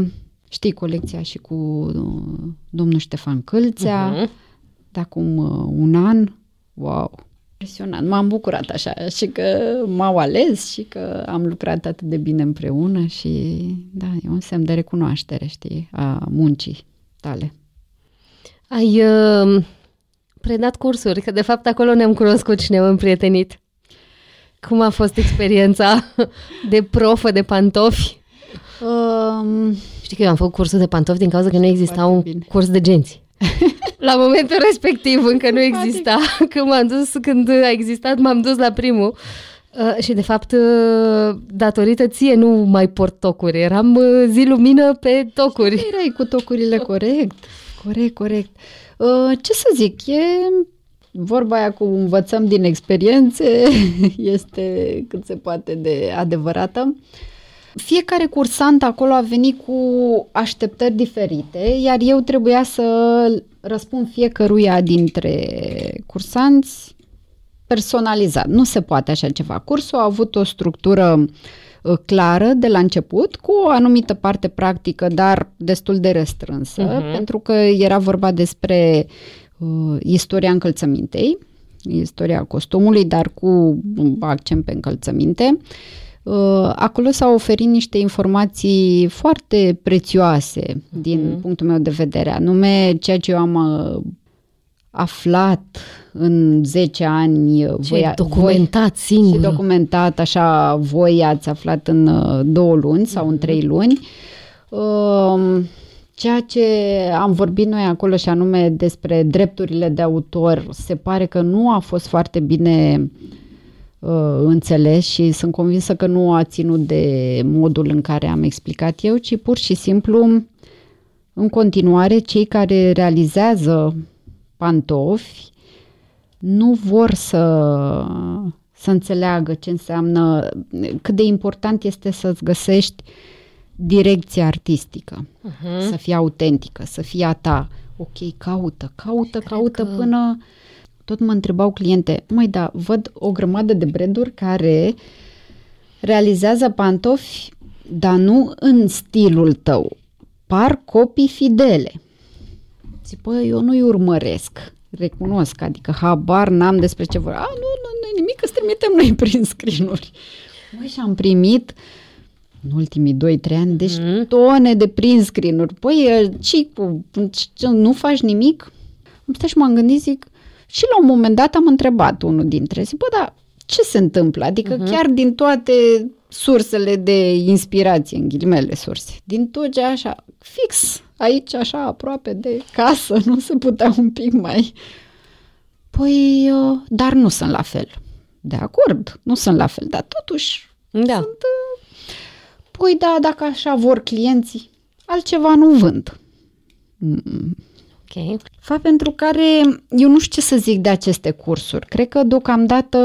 Știi colecția și cu uh, domnul Ștefan Câlțea, uh-huh. de acum uh, un an. Wow! Impresionant. M-am bucurat așa și că m-au ales și că am lucrat atât de bine împreună și da, e un semn de recunoaștere, știi, a muncii tale. Ai uh, predat cursuri, că de fapt acolo ne-am cunoscut și ne-am împrietenit. Cum a fost experiența de profă de pantofi? Um, Știi că eu am făcut cursul de pantofi din cauza că nu exista un bine. curs de genți. la momentul respectiv încă nu exista. Când m-am dus, când a existat, m-am dus la primul. Uh, și de fapt, uh, datorită ție nu mai port tocuri. Eram uh, zi lumină pe tocuri. Și erai cu tocurile corect. Corect, corect. Uh, ce să zic, e vorba aia cu învățăm din experiențe, este cât se poate de adevărată. Uh, fiecare cursant acolo a venit cu așteptări diferite, iar eu trebuia să răspund fiecăruia dintre cursanți personalizat. Nu se poate așa ceva. Cursul a avut o structură uh, clară de la început, cu o anumită parte practică, dar destul de restrânsă, uh-huh. pentru că era vorba despre uh, istoria încălțămintei, istoria costumului, dar cu accent pe încălțăminte. Uh, Uh, acolo s-au oferit niște informații foarte prețioase din mm. punctul meu de vedere, anume ceea ce eu am uh, aflat în 10 ani. Ce voi, documentat voi, singur. Și documentat, așa, voi ați aflat în uh, două luni sau mm. în trei luni. Um, ceea ce am vorbit noi acolo și anume despre drepturile de autor, se pare că nu a fost foarte bine uh, uh, înțeles și sunt convinsă că nu a ținut de modul în care am explicat eu, ci pur și simplu în continuare cei care realizează pantofi nu vor să, să înțeleagă ce înseamnă, cât de important este să-ți găsești direcția artistică, uh-huh. să fie autentică, să fie a ta. Ok, caută, caută, Cred caută că... până tot mă întrebau cliente, mai da, văd o grămadă de branduri care realizează pantofi, dar nu în stilul tău. Par copii fidele. Zic, păi, eu nu-i urmăresc, recunosc, adică habar n-am despre ce vor. A, nu, nu, nu nimic, îți trimitem noi prin screen-uri. Măi, și am primit în ultimii 2-3 ani, deci mm-hmm. tone de prin screen-uri. Păi, Cicu, nu faci nimic? Am stat și m-am gândit, zic, și la un moment dat am întrebat unul dintre zic, bă, dar ce se întâmplă? Adică uh-huh. chiar din toate sursele de inspirație, în ghilimele surse, din tot ce așa, fix aici, așa, aproape de casă, nu se putea un pic mai... Păi, uh, dar nu sunt la fel. De acord, nu sunt la fel, dar totuși Da. sunt... uh, Păi da, dacă așa vor clienții, altceva nu vând. Ok. Fapt pentru care eu nu știu ce să zic de aceste cursuri. Cred că deocamdată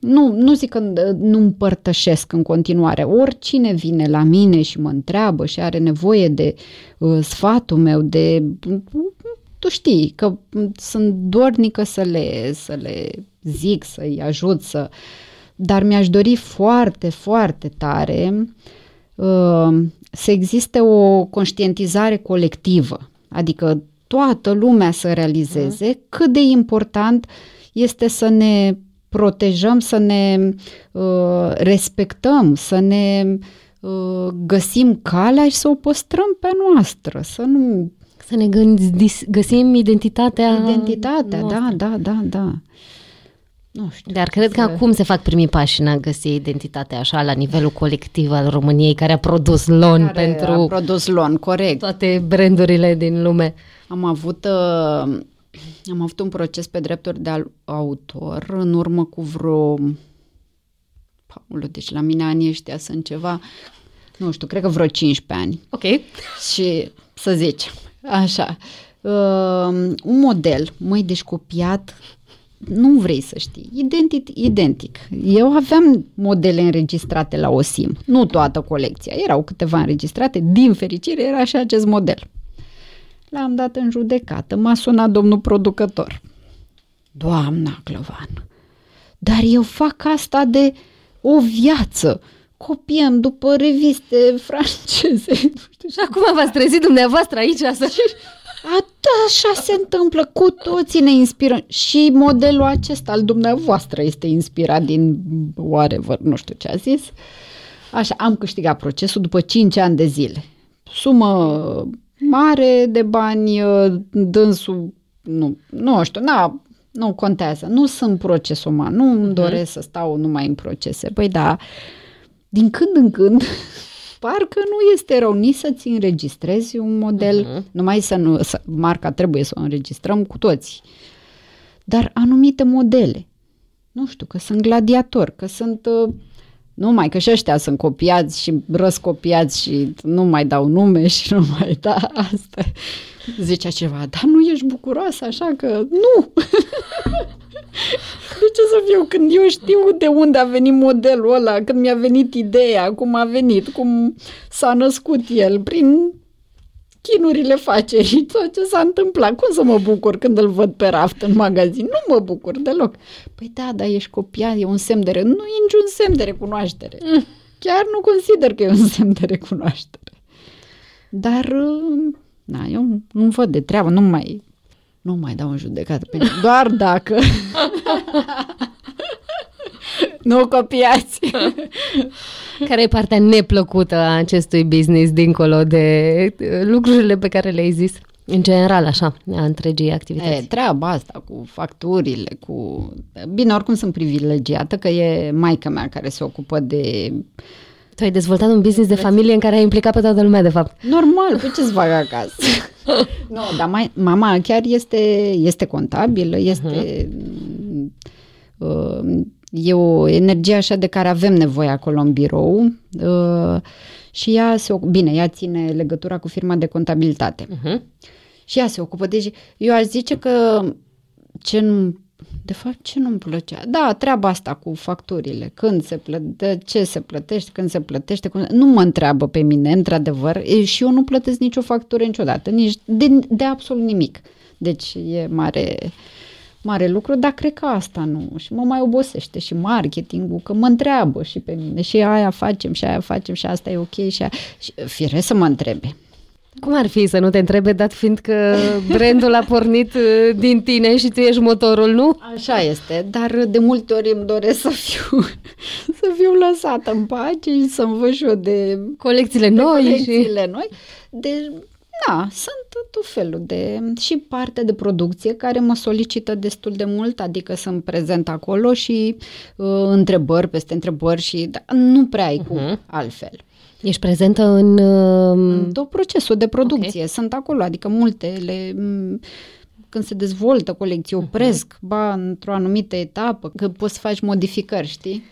nu, nu zic că uh, nu împărtășesc în continuare. Oricine vine la mine și mă întreabă și are nevoie de uh, sfatul meu, de tu știi că sunt dornică să le, să le zic, să-i ajut, să... dar mi-aș dori foarte, foarte tare uh, să existe o conștientizare colectivă, adică toată lumea să realizeze cât de important este să ne protejăm, să ne uh, respectăm, să ne uh, găsim calea și să o păstrăm pe a noastră, să nu... Să ne gândi- găsim identitatea Identitatea, noastră. da, da, da, da. Nu știu. Dar cred că Să- acum se fac primii pași în a găsi identitatea așa la nivelul colectiv al României care a produs lon Care pentru a produs lon, corect. toate brandurile din lume. Am avut, uh, am avut un proces pe drepturi de al- autor în urmă cu vreo... Paulu, deci la mine anii ăștia sunt ceva, nu știu, cred că vreo 15 ani. Ok. Și să zicem, așa, uh, un model, măi, deci copiat, nu vrei să știi, identic, identic. Eu aveam modele înregistrate la OSIM, nu toată colecția, erau câteva înregistrate, din fericire era și acest model. L-am dat în judecată, m-a sunat domnul producător. Doamna Clăvan, dar eu fac asta de o viață. Copiem după reviste franceze, nu știu Și acum v-ați trezit dumneavoastră aici să... a, da, așa se întâmplă, cu toții ne inspirăm și modelul acesta al dumneavoastră este inspirat din whatever, nu știu ce a zis. Așa, am câștigat procesul după 5 ani de zile. Sumă mare de bani, dânsul, nu, nu știu, na, nu contează, nu sunt procesoman, nu îmi doresc să stau numai în procese. Păi da, din când în când, parcă nu este rău nici să-ți înregistrezi un model, uh-huh. numai să nu, să, marca trebuie să o înregistrăm cu toții, dar anumite modele, nu știu, că sunt gladiatori, că sunt, uh, numai că și ăștia sunt copiați și răscopiați și nu mai dau nume și nu mai da asta. Zicea ceva, dar nu ești bucuroasă așa că nu. De ce să fiu când eu știu de unde a venit modelul ăla, când mi-a venit ideea, cum a venit, cum s-a născut el, prin chinurile facerii, tot ce s-a întâmplat. Cum să mă bucur când îl văd pe raft în magazin? Nu mă bucur deloc. Păi da, dar ești copiat, e un semn de... Re... Nu e niciun semn de recunoaștere. Chiar nu consider că e un semn de recunoaștere. Dar, uh, na, eu nu văd de treabă, nu mai, nu mai dau în judecată pe nimeni. Doar dacă... nu copiați! Care e partea neplăcută a acestui business dincolo de uh, lucrurile pe care le-ai zis? În general, așa, a întregii activități. E, treaba asta cu facturile, cu... Bine, oricum sunt privilegiată, că e maica mea care se ocupă de... Tu ai dezvoltat un business de familie în care ai implicat pe toată lumea, de fapt. Normal, pe ce-ți fac acasă? nu, dar mai, mama chiar este, este contabilă, este... Uh, e o energie așa de care avem nevoie acolo în birou uh, și ea se oc- bine, ea ține legătura cu firma de contabilitate. Uh-huh. Și ea se ocupă. Deci eu aș zice că ce nu, de fapt, ce nu-mi plăcea? Da, treaba asta cu facturile, când se plătește, ce se plătește, când se plătește, cum... nu mă întreabă pe mine, într-adevăr, e, și eu nu plătesc nicio factură niciodată, nici de, de absolut nimic. Deci e mare, mare lucru, dar cred că asta nu. Și mă mai obosește și marketingul, că mă întreabă și pe mine și aia facem și aia facem și asta e ok și, aia... și firesc să mă întrebe. Cum ar fi să nu te întrebe, dat fiind că brandul a pornit uh, din tine și tu ești motorul, nu? Așa este, dar de multe ori îmi doresc să fiu, să fiu lăsată în pace și să-mi văd și eu de, Colecțiile de noi și... colecțiile noi. Deci, da, sunt tot felul de... și parte de producție care mă solicită destul de mult, adică sunt prezent acolo și uh, întrebări peste întrebări și da, nu prea ai cum Mhm. altfel. Ești prezentă în... Uh, Tot procesul de producție okay. sunt acolo, adică multele, m, când se dezvoltă colecții, opresc, ba într-o anumită etapă, că poți să faci modificări, știi?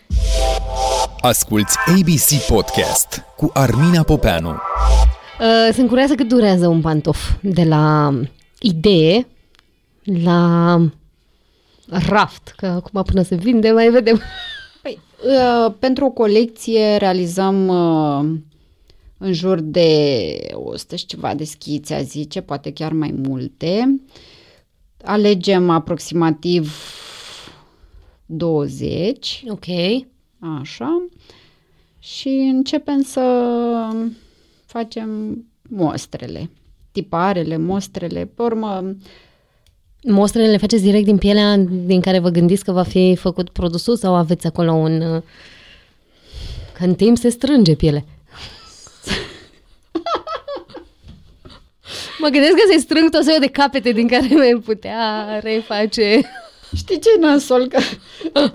Asculți ABC Podcast cu Armina Popeanu. Uh, sunt curioasă cât durează un pantof de la idee la raft, că acum până se vinde mai vedem. Păi, uh, pentru o colecție realizăm uh, în jur de 100 și ceva de schițe, a zice, poate chiar mai multe. Alegem aproximativ 20, Ok. așa, și începem să facem mostrele, tiparele, mostrele. Pe urmă, Mostrele le faceți direct din pielea din care vă gândiți că va fi făcut produsul sau aveți acolo un... uh, Că în timp se strânge piele. mă gândesc că se strâng tot felul de capete din care mai putea reface. Știi ce e nasol? Că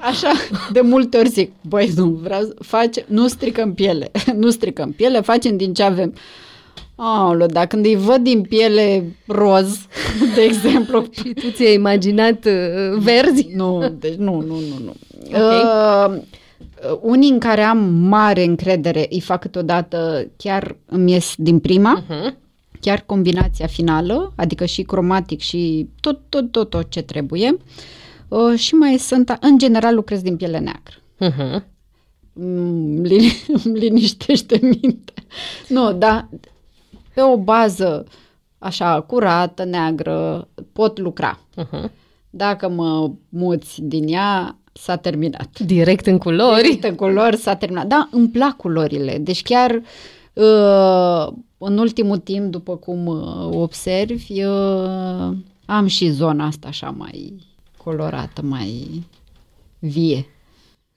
așa de multe ori zic, băi, nu vreau să face, nu stricăm piele, nu stricăm piele, facem din ce avem. Aoleu, dar când îi văd din piele roz, de exemplu, Și tu ți-ai imaginat uh, verzi? nu, deci nu, nu, nu, nu. Ok. Uh, unii în care am mare încredere îi fac câteodată chiar îmi ies din prima, Uh-huh. chiar combinația finală, adică și cromatic și tot, tot, tot, tot ce trebuie. Uh, și mai sunt, în general lucrez din piele neagră. Uh-huh. îmi lini- îmi liniștește mintea. Nu, dar pe o bază așa curată, neagră, pot lucra. Uh-huh. Dacă mă muți din ea, s-a terminat. Direct în culori. Direct în culori s-a terminat. Da, îmi plac culorile. Deci chiar uh, în ultimul timp, după cum uh, observi, uh, am și zona asta așa mai colorată, mai vie.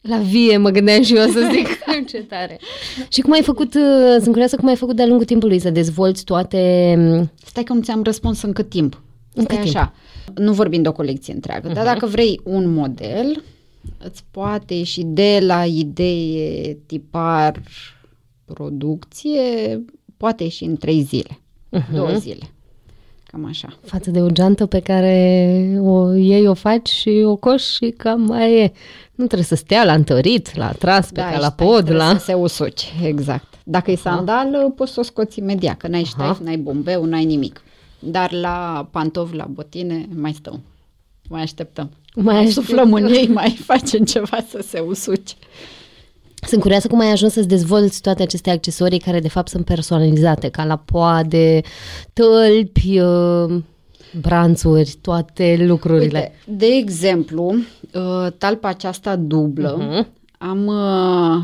La vie mă gândeam și eu să zic ce tare. Și cum ai făcut, uh, sunt curioasă cum ai făcut de-a lungul timpului să dezvolți toate... um, Stai că nu ți-am răspuns în cât timp. În Stai cât timp? așa. Nu vorbim de o colecție întreagă, uh-huh. dar dacă vrei un model, îți poate ieși de la idee, tipar, producție, poate ieși în trei zile, Mhm. uh-huh. două zile. Cam așa. față de o geantă pe care o iei, o faci și o coși și cam mai e. Nu trebuie să stea la întărit, la tras pe ca la stai, pod, trebuie la... Să se usuci, exact. Dacă e sandal, poți să o scoți imediat, că n-ai ștaif, n-ai bombeu, n-ai nimic. Dar la pantofi, la botine, mai stăm. Mai așteptăm. Mai Mai așteptăm. suflăm în ei, mai facem ceva să se usuce. Sunt curioasă cum ai ajuns să-ți dezvolți toate aceste accesorii care de fapt sunt personalizate, ca la poade, tălpi, uh, branțuri, toate lucrurile. Uite, de exemplu, uh, talpa aceasta dublă, Mhm. am, uh,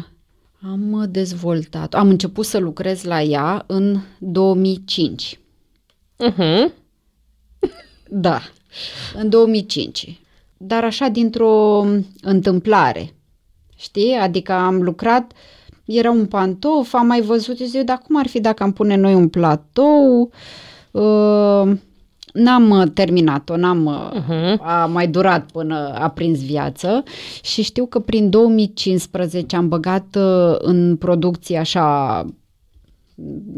am dezvoltat, am început să lucrez la ea în 2005. Uh-huh. Da, în 2005. Dar așa dintr-o întâmplare, știi? Adică am lucrat, era un pantof, am mai văzut, și zic, dar cum ar fi dacă am pune noi un platou? Uh, n-am uh, terminat-o, n-am, uh, Uh-huh. a mai durat până a prins viață și știu că prin 2015 am băgat uh, în producție așa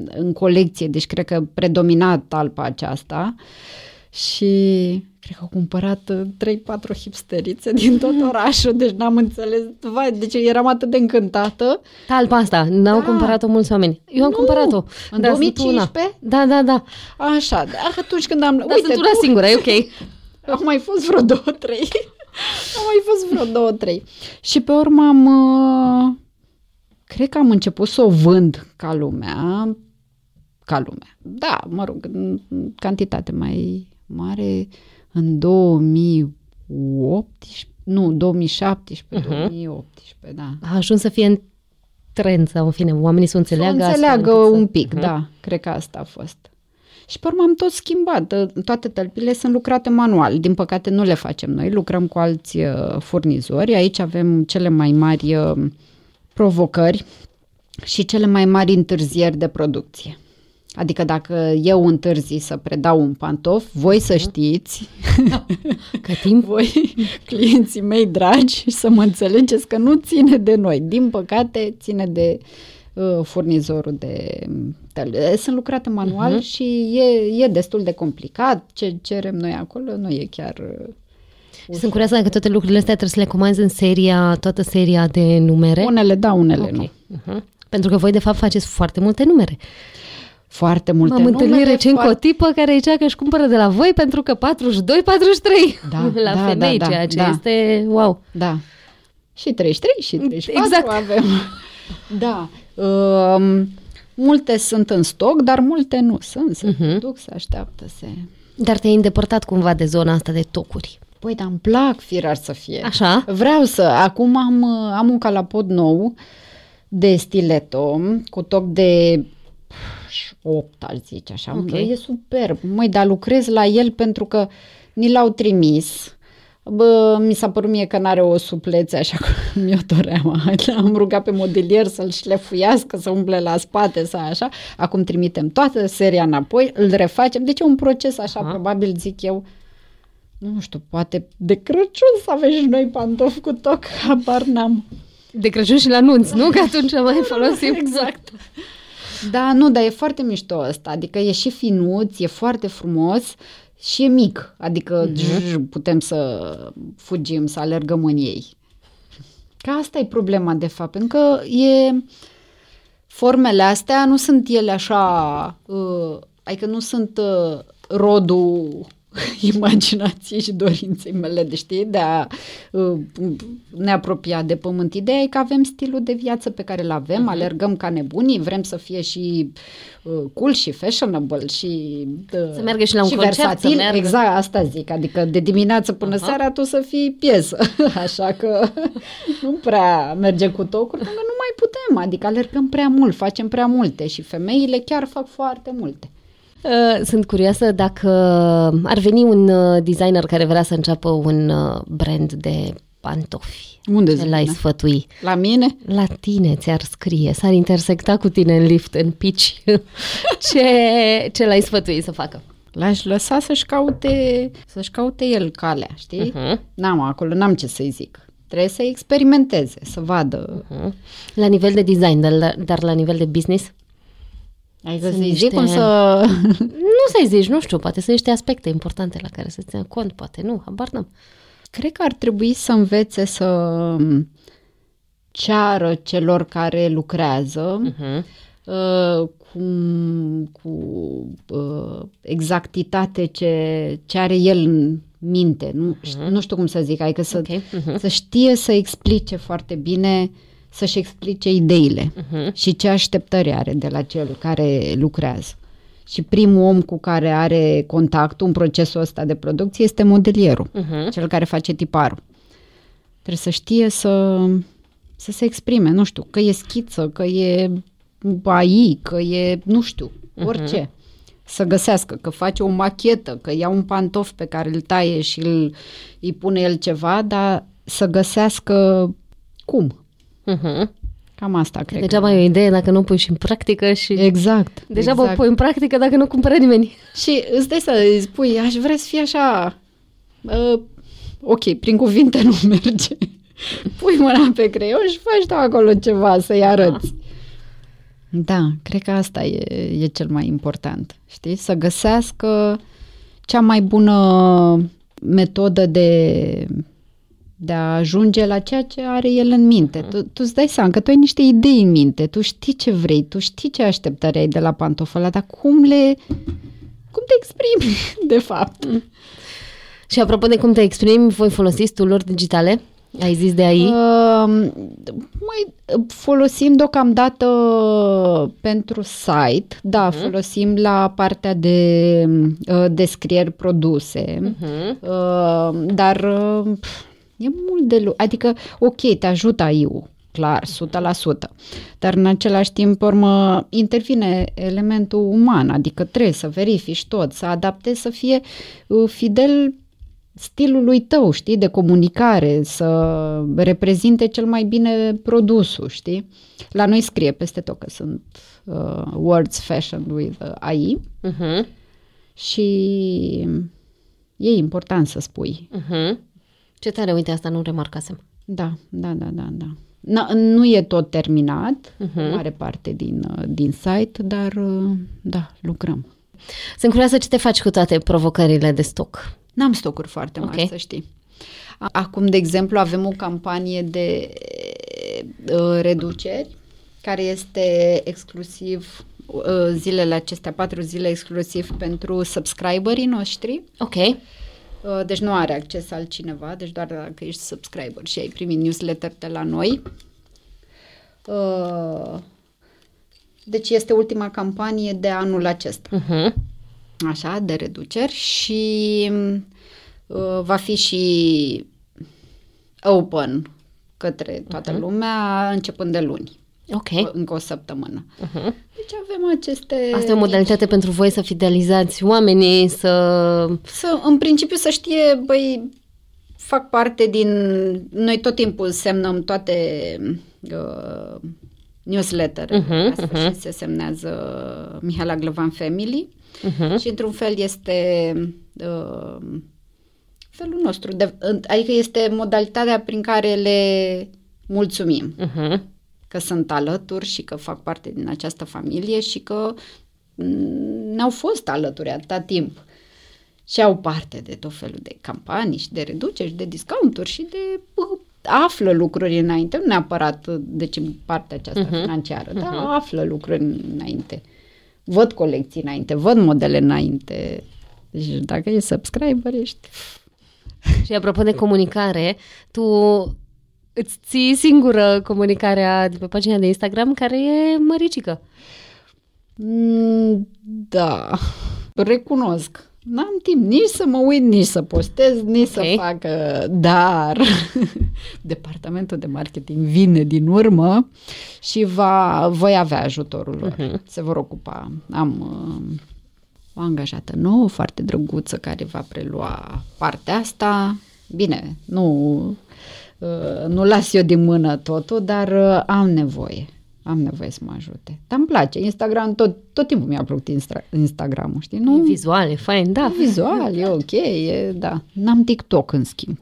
în colecție, deci cred că predomina talpa aceasta și cred că au cumpărat uh, 3-4 hipsterițe din tot orașul, deci n-am înțeles, vai, deci eram atât de încântată. Talpa asta, n-au Da. cumpărat-o mulți oameni. Eu am Nu, cumpărat-o. în Da, sunt 2015? una. Da, da, da. Așa, dar atunci când am... Dar sunt una singură, e ok. Au mai fost vreo două, trei. Au mai fost vreo două, trei. Și pe urmă am... uh, Cred că am început să o vând ca lumea. Ca lumea. Da, mă rog, în cantitate mai mare în 2018, nu, 2017, Mhm. 2018, da. A ajuns să fie în trend sau în fine, oamenii să o înțeleagă să astfel înțeleagă încât să- un pic, Mhm. da, cred că asta a fost. Și pe urmă am tot schimbat. Toate tălpile sunt lucrate manual. Din păcate nu le facem noi, lucrăm cu alți uh, furnizori. Aici avem cele mai mari uh, provocări și cele mai mari întârzieri de producție. Adică dacă eu întârzi să predau un pantof, voi să știți, Că timp voi, clienții mei dragi, să mă înțelegeți că nu ține de noi. Din păcate, ține de uh, furnizorul de tăle. Sunt lucrate manual uh-huh. și e, e destul de complicat. Ce cerem noi acolo nu e chiar uh, Sunt curioasă dacă toate lucrurile astea trebuie să le comanzi în seria, toată seria de numere. Unele da, unele okay. nu. Uh-huh. Pentru că voi de fapt faceți foarte multe numere. Foarte multe M-am întâlnit numere, recent cu o foarte- tipă care zicea că își cumpără de la voi pentru că 42-43 Da, la da, femei, da, da, ceea ce da. este wow. Da. Și 33 și 34 Exact. avem. Da. Um, multe sunt în stoc, dar multe nu sunt. Se Mhm. duc, se așteaptă, se... Dar te-ai îndepărtat cumva de zona asta de tocuri. Păi, dar îmi plac firar să fie. Așa? Vreau să... Acum am, am un calapod nou de stiletto cu toc de 8, aș zice așa. Ok. E superb. Măi, dar lucrez la el pentru că ni l-au trimis. Bă, mi s-a părut mie că n-are o suplețe așa cum mi-o doream. Am rugat pe modelier să-l șlefuiască, să umple la spate sau așa. Acum trimitem toată seria înapoi, îl refacem. Deci e un proces așa, Aha. probabil zic eu, nu știu, poate de Crăciun să avem și noi pantofi cu toc, habar n-am. De Crăciun și la nunți, nu? Că atunci mai folosim. Exact. Da, nu, dar e foarte mișto ăsta, adică e și finuț, e foarte frumos și e mic, adică uh-huh. putem să fugim, să alergăm în ei. Că asta e problema, de fapt, pentru că e... Formele astea nu sunt ele așa, uh, adică nu sunt uh, rodul imaginației și dorinței mele, de știi, de a uh, ne apropia de pământ. Ideea e că avem stilul de viață pe care îl avem, uh-huh. alergăm ca nebunii, vrem să fie și uh, cool și fashionable și uh, Să meargă și la un și concert, să versatil. meargă. Exact, asta zic, adică de dimineață până Aha. seara tu să fii piesă, așa că nu prea merge cu tocuri, pentru că nu mai putem, adică alergăm prea mult, facem prea multe și femeile chiar fac foarte multe. Uh, Sunt curioasă dacă ar veni un uh, designer care vrea să înceapă un uh, brand de pantofi. Unde Ce zic, l-ai da? sfătui? La mine? La tine ți-ar scrie, s-ar intersecta cu tine în lift, în pitch. ce, ce l-ai sfătui să facă? L-aș lăsa să-și caute, să-și caute el calea, știi? Uh-huh. N-am acolo, n-am ce să-i zic. Trebuie să experimenteze, să vadă. Uh-huh. La nivel de design, dar, dar la nivel de business? Adică Sunt să-i niște- zic cum să... Nu să-i zici, nu știu, poate sunt niște aspecte importante la care să țină cont, poate nu, habar n-am. Cred că ar trebui să învețe să ceară celor care lucrează Uh-huh. uh, cu, cu uh, exactitate ce, ce are el în minte. Nu, uh-huh. nu știu cum să zic, adică să, Ok, uh-huh. să știe să explice foarte bine, să-și explice ideile Uh-huh. și ce așteptări are de la cel care lucrează. Și primul om cu care are contactul în procesul ăsta de producție este modelierul, Uh-huh. cel care face tiparul. Trebuie să știe să, să se exprime, nu știu, că e schiță, că e AI, că e, nu știu, orice. Să găsească, că face o machetă, că ia un pantof pe care îl taie și îl, îi pune el ceva, dar să găsească cum. Uh-huh. Cam asta cred Degeaba că. e o idee dacă nu o pui și în practică și... Exact. Degeaba exact. o pui în practică dacă nu cumpără nimeni. Și îți dai să îi spui, aș vrea să fie așa, uh, ok, prin cuvinte nu merge. Pui mâna pe creion și faci tu acolo ceva să-i arăți. Da, cred că asta e, e cel mai important, știi? Să găsească cea mai bună metodă de, de a ajunge la ceea ce are el în minte. Tu, tu îți dai seama că tu ai niște idei în minte, tu știi ce vrei, tu știi ce așteptări ai de la pantoful ăla, dar cum le... cum te exprimi, de fapt? Și apropo de cum te exprimi, voi folosiți tool digitale? Ai zis de AI? Uh, mai folosim deocamdată pentru site, da, uh-huh. folosim la partea de uh, descrieri produse, Uh-huh. uh, dar uh, pf, e mult de lucru. Adică, ok, te ajută AI-ul, clar, 100%, dar în același timp, urmă, intervine elementul uman, adică trebuie să verifici tot, să adaptezi, să fie uh, fidel stilului tău, știi, de comunicare, să reprezinte cel mai bine produsul, știi? La noi scrie peste tot că sunt uh, words fashioned with uh, AI Uh-huh. și e important să spui. Uh-huh. Ce tare, uite, asta nu remarcasem. Da, da, da, da, da. Na, nu e tot terminat, Mhm. uh-huh. mare parte din, uh, din site, dar uh, da, lucrăm. Sunt curioasă ce te faci cu toate provocările de stoc. N-am stocuri foarte mari, Ok. să știi. A- Acum, de exemplu, avem o campanie de uh, reduceri care este exclusiv uh, zilele acestea, patru zile exclusiv pentru subscriberii noștri. Ok. Uh, Deci nu are acces altcineva, deci doar dacă ești subscriber și ai primit newsletter de la noi. Uh, Deci este ultima campanie de anul acesta Uh-huh. așa, de reduceri și uh, va fi și open către toată uh-huh. lumea începând de luni, Ok. încă o săptămână. Uh-huh. Deci avem aceste... Asta e o modalitate pentru voi să fidelizați oamenii, să... Să, în principiu să știe, băi, fac parte din... Noi tot timpul semnăm toate uh, newsletter Mhm, uh-huh, uh-huh. și se semnează Mihaela Glăvan Family Uh-huh. și într-un fel este uh, felul nostru, de, adică este modalitatea prin care le mulțumim Uh-huh. Că sunt alături și că fac parte din această familie și că mm, ne-au fost alături atâta timp și au parte de tot felul de campanii și de reduceri și de discounturi și de uh, află lucruri înainte, nu neapărat uh, deci în partea aceasta uh-huh. financiară, dar află lucruri înainte. Văd colecții înainte, văd modele înainte. Deci dacă e subscriber, ești... Și apropo de comunicare, tu îți ții singură comunicarea de pe pagina de Instagram care e măricică. Mm, Da, recunosc. N-am timp nici să mă uit, nici să postez, nici să Ok. fac, uh, dar departamentul de marketing vine din urmă și va, voi avea ajutorul lor. Mhm. Se vor ocupa. Am uh, o angajată nouă, foarte drăguță, care va prelua partea asta. Bine, nu, uh, nu las eu din mână totul, dar uh, am nevoie. Am nevoie să mă ajute. Dar îmi place. Instagram, tot, tot timpul mi-a plăcut Instra- Instagram-ul, știi? Nu, E vizual, e fain, da. vizual, e ok, e, da. N-am TikTok, în schimb.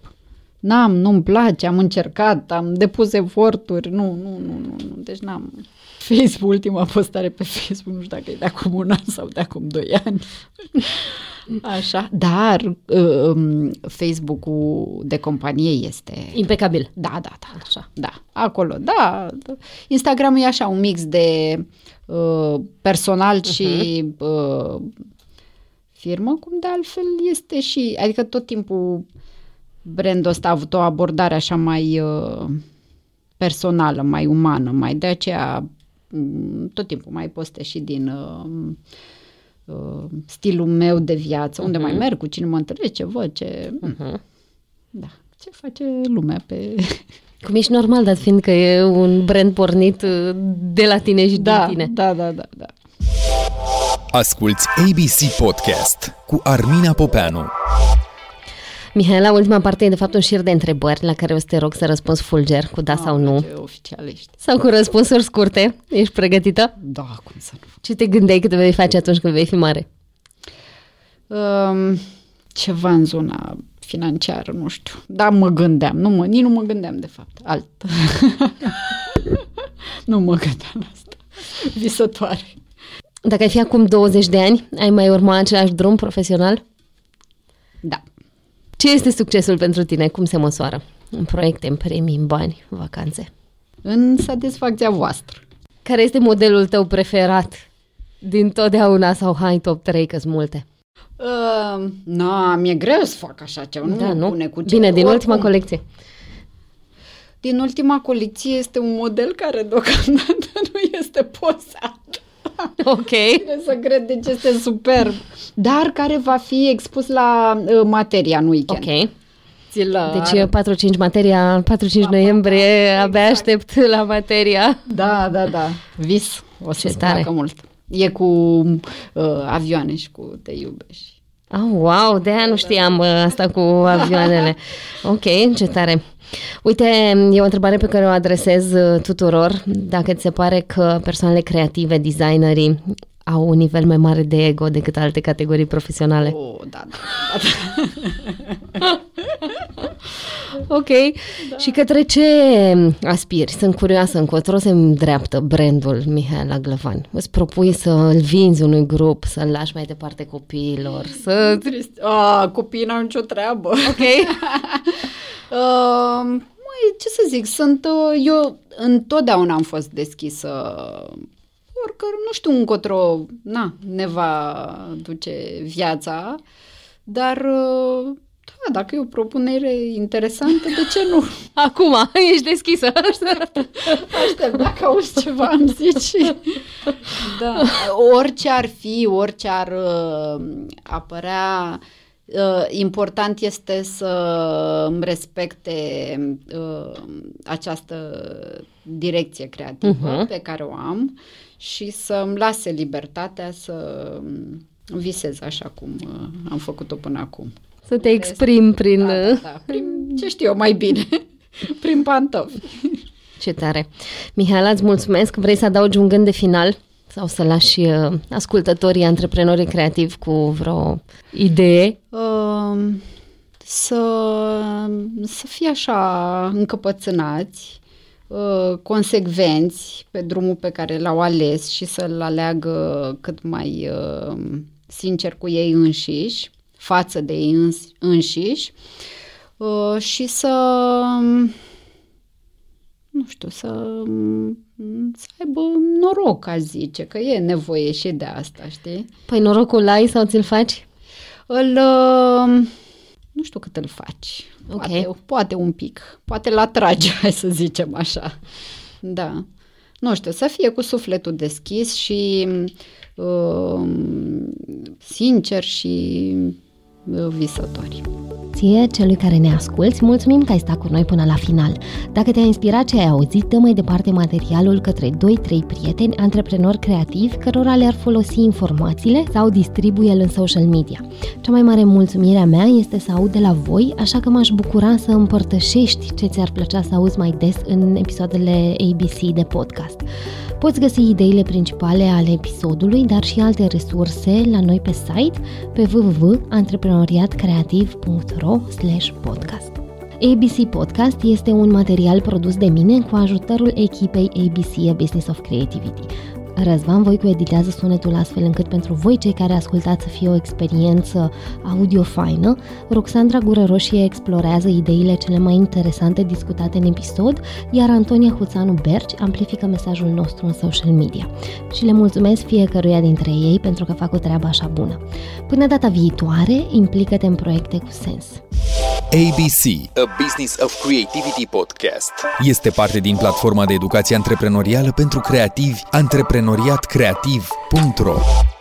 N-am, nu-mi place, am încercat, am depus eforturi, nu, nu, nu, nu, nu. deci n-am... Facebook, ultima postare pe Facebook, nu știu dacă e de acum un an sau de acum doi ani. Așa, dar um, Facebook-ul de companie este... Impecabil. Da, da, da. Așa. Da, acolo, da. Instagram e așa un mix de uh, personal și uh, firmă, cum de altfel este și, adică tot timpul brandul ăsta a avut o abordare așa mai uh, personală, mai umană, mai de aceea mm, tot timpul mai postez și din uh, uh, stilul meu de viață, unde mai merg, cu cine mă întâlnesc, ce văd, ce... Uh-huh. Da, ce face lumea pe... Cum ești normal, dat fiind că e un brand pornit uh, de la tine și da, din tine. da, da, da, da. Asculți ABC Podcast cu Armina Popeanu. Mihaela, ultima parte e de fapt un șir de întrebări la care o să te rog să răspunzi fulger cu da sau nu. Ce oficial ești. Sau cu răspunsuri scurte. Ești pregătită? Da, cum să nu. Ce te gândeai că te vei face atunci când vei fi mare? Um, ceva în zona financiară, nu știu. Da, mă gândeam. Nu mă, nici nu mă gândeam, de fapt. Alt. nu mă gândeam la asta. Visătoare. Dacă ai fi acum 20 de ani, ai mai urma același drum profesional? Da. Ce este succesul pentru tine? Cum se măsoară? În proiecte, în premii, în bani, în vacanțe? În satisfacția voastră. Care este modelul tău preferat din totdeauna sau hai top 3 că multe? Uh, na, mi-e greu să fac așa ceva. Nu da, mă nu? pune cu ce. Bine, din Oricum, ultima colecție. Din ultima colecție este un model care deocamdată nu este posat. Ok. Trebuie să cred, deci este superb. Dar care va fi expus la uh, materia în weekend. Ok. Ți-l Deci 4-5 materia, 4-5 noiembrie, abia exact. aștept la materia. Da, da, da. Vis. O Ce să-ți tare. placă mult. E cu uh, avioane și cu te iubești. Oh, wow, de aia nu știam uh, asta cu avioanele. Ok, ce tare. Uite, e o întrebare pe care o adresez uh, tuturor. Dacă ți se pare că persoanele creative, designerii, au un nivel mai mare de ego decât alte categorii profesionale. Oh, da, da, da. Ok. Da. Și către ce aspiri? Sunt curioasă încotro se îndreaptă brandul Mihaela Glăvan. Îți propui să îl vinzi unui grup, să-l lași mai departe copiilor, să... Trist. Ah, copiii n-au nicio treabă. Ok. uh, măi, ce să zic, sunt... Uh, eu întotdeauna am fost deschisă oricăr, nu știu încotro, na, ne va duce viața, dar uh, da, dacă e o propunere interesantă, de ce nu? Acum, ești deschisă. Aștept, aștept dacă auzi ceva, îmi zici. Da, orice ar fi, orice ar uh, apărea, uh, important este să îmi respecte uh, această direcție creativă uh-huh. pe care o am și să îmi lase libertatea să visez așa cum uh, am făcut-o până acum. Să te exprim prin... Da, da, da, prin ce știu eu mai bine, prin pantofi. Ce tare! Mihaela, îți mulțumesc. Vrei să adaugi un gând de final? Sau să lași uh, ascultătorii, antreprenorii creativi cu vreo idee? Uh, să, să fie așa încăpățânați, uh, consecvenți pe drumul pe care l-au ales și să-l aleagă cât mai uh, sincer cu ei înșiși față de ei îns- înșiși uh, și să nu știu, să, să aibă noroc, aș zice, că e nevoie și de asta, știi? Păi norocul ai sau ți-l faci? Îl, uh, nu știu cât îl faci. Okay. Poate, poate un pic. Poate la trage, hai să zicem așa. Da. Nu știu, să fie cu sufletul deschis și uh, sincer și visători. Ție, celui care ne asculți, mulțumim că ai stat cu noi până la final. Dacă te-a inspirat ce ai auzit, dă mai departe materialul către 2-3 prieteni, antreprenori creativi, cărora le-ar folosi informațiile sau distribuie-l în social media. Cea mai mare mulțumire a mea este să aud de la voi, așa că m-aș bucura să împărtășești ce ți-ar plăcea să auzi mai des în episoadele ABC de podcast. Poți găsi ideile principale ale episodului, dar și alte resurse la noi pe site pe www.antreprenoriatcreativ.ro podcast. ABC Podcast este un material produs de mine cu ajutorul echipei ABC A Business of Creativity. Răzvan Voicu editează sunetul astfel încât pentru voi cei care ascultați să fie o experiență audio faină, Roxandra Gură Roșie explorează ideile cele mai interesante discutate în episod, iar Antonia Huțanu Berci amplifică mesajul nostru în social media. Și le mulțumesc fiecăruia dintre ei pentru că fac o treabă așa bună. Până data viitoare, implică-te în proiecte cu sens. ABC, A Business of Creativity Podcast, este parte din platforma de educație antreprenorială pentru creativi antreprenoriatcreativ.ro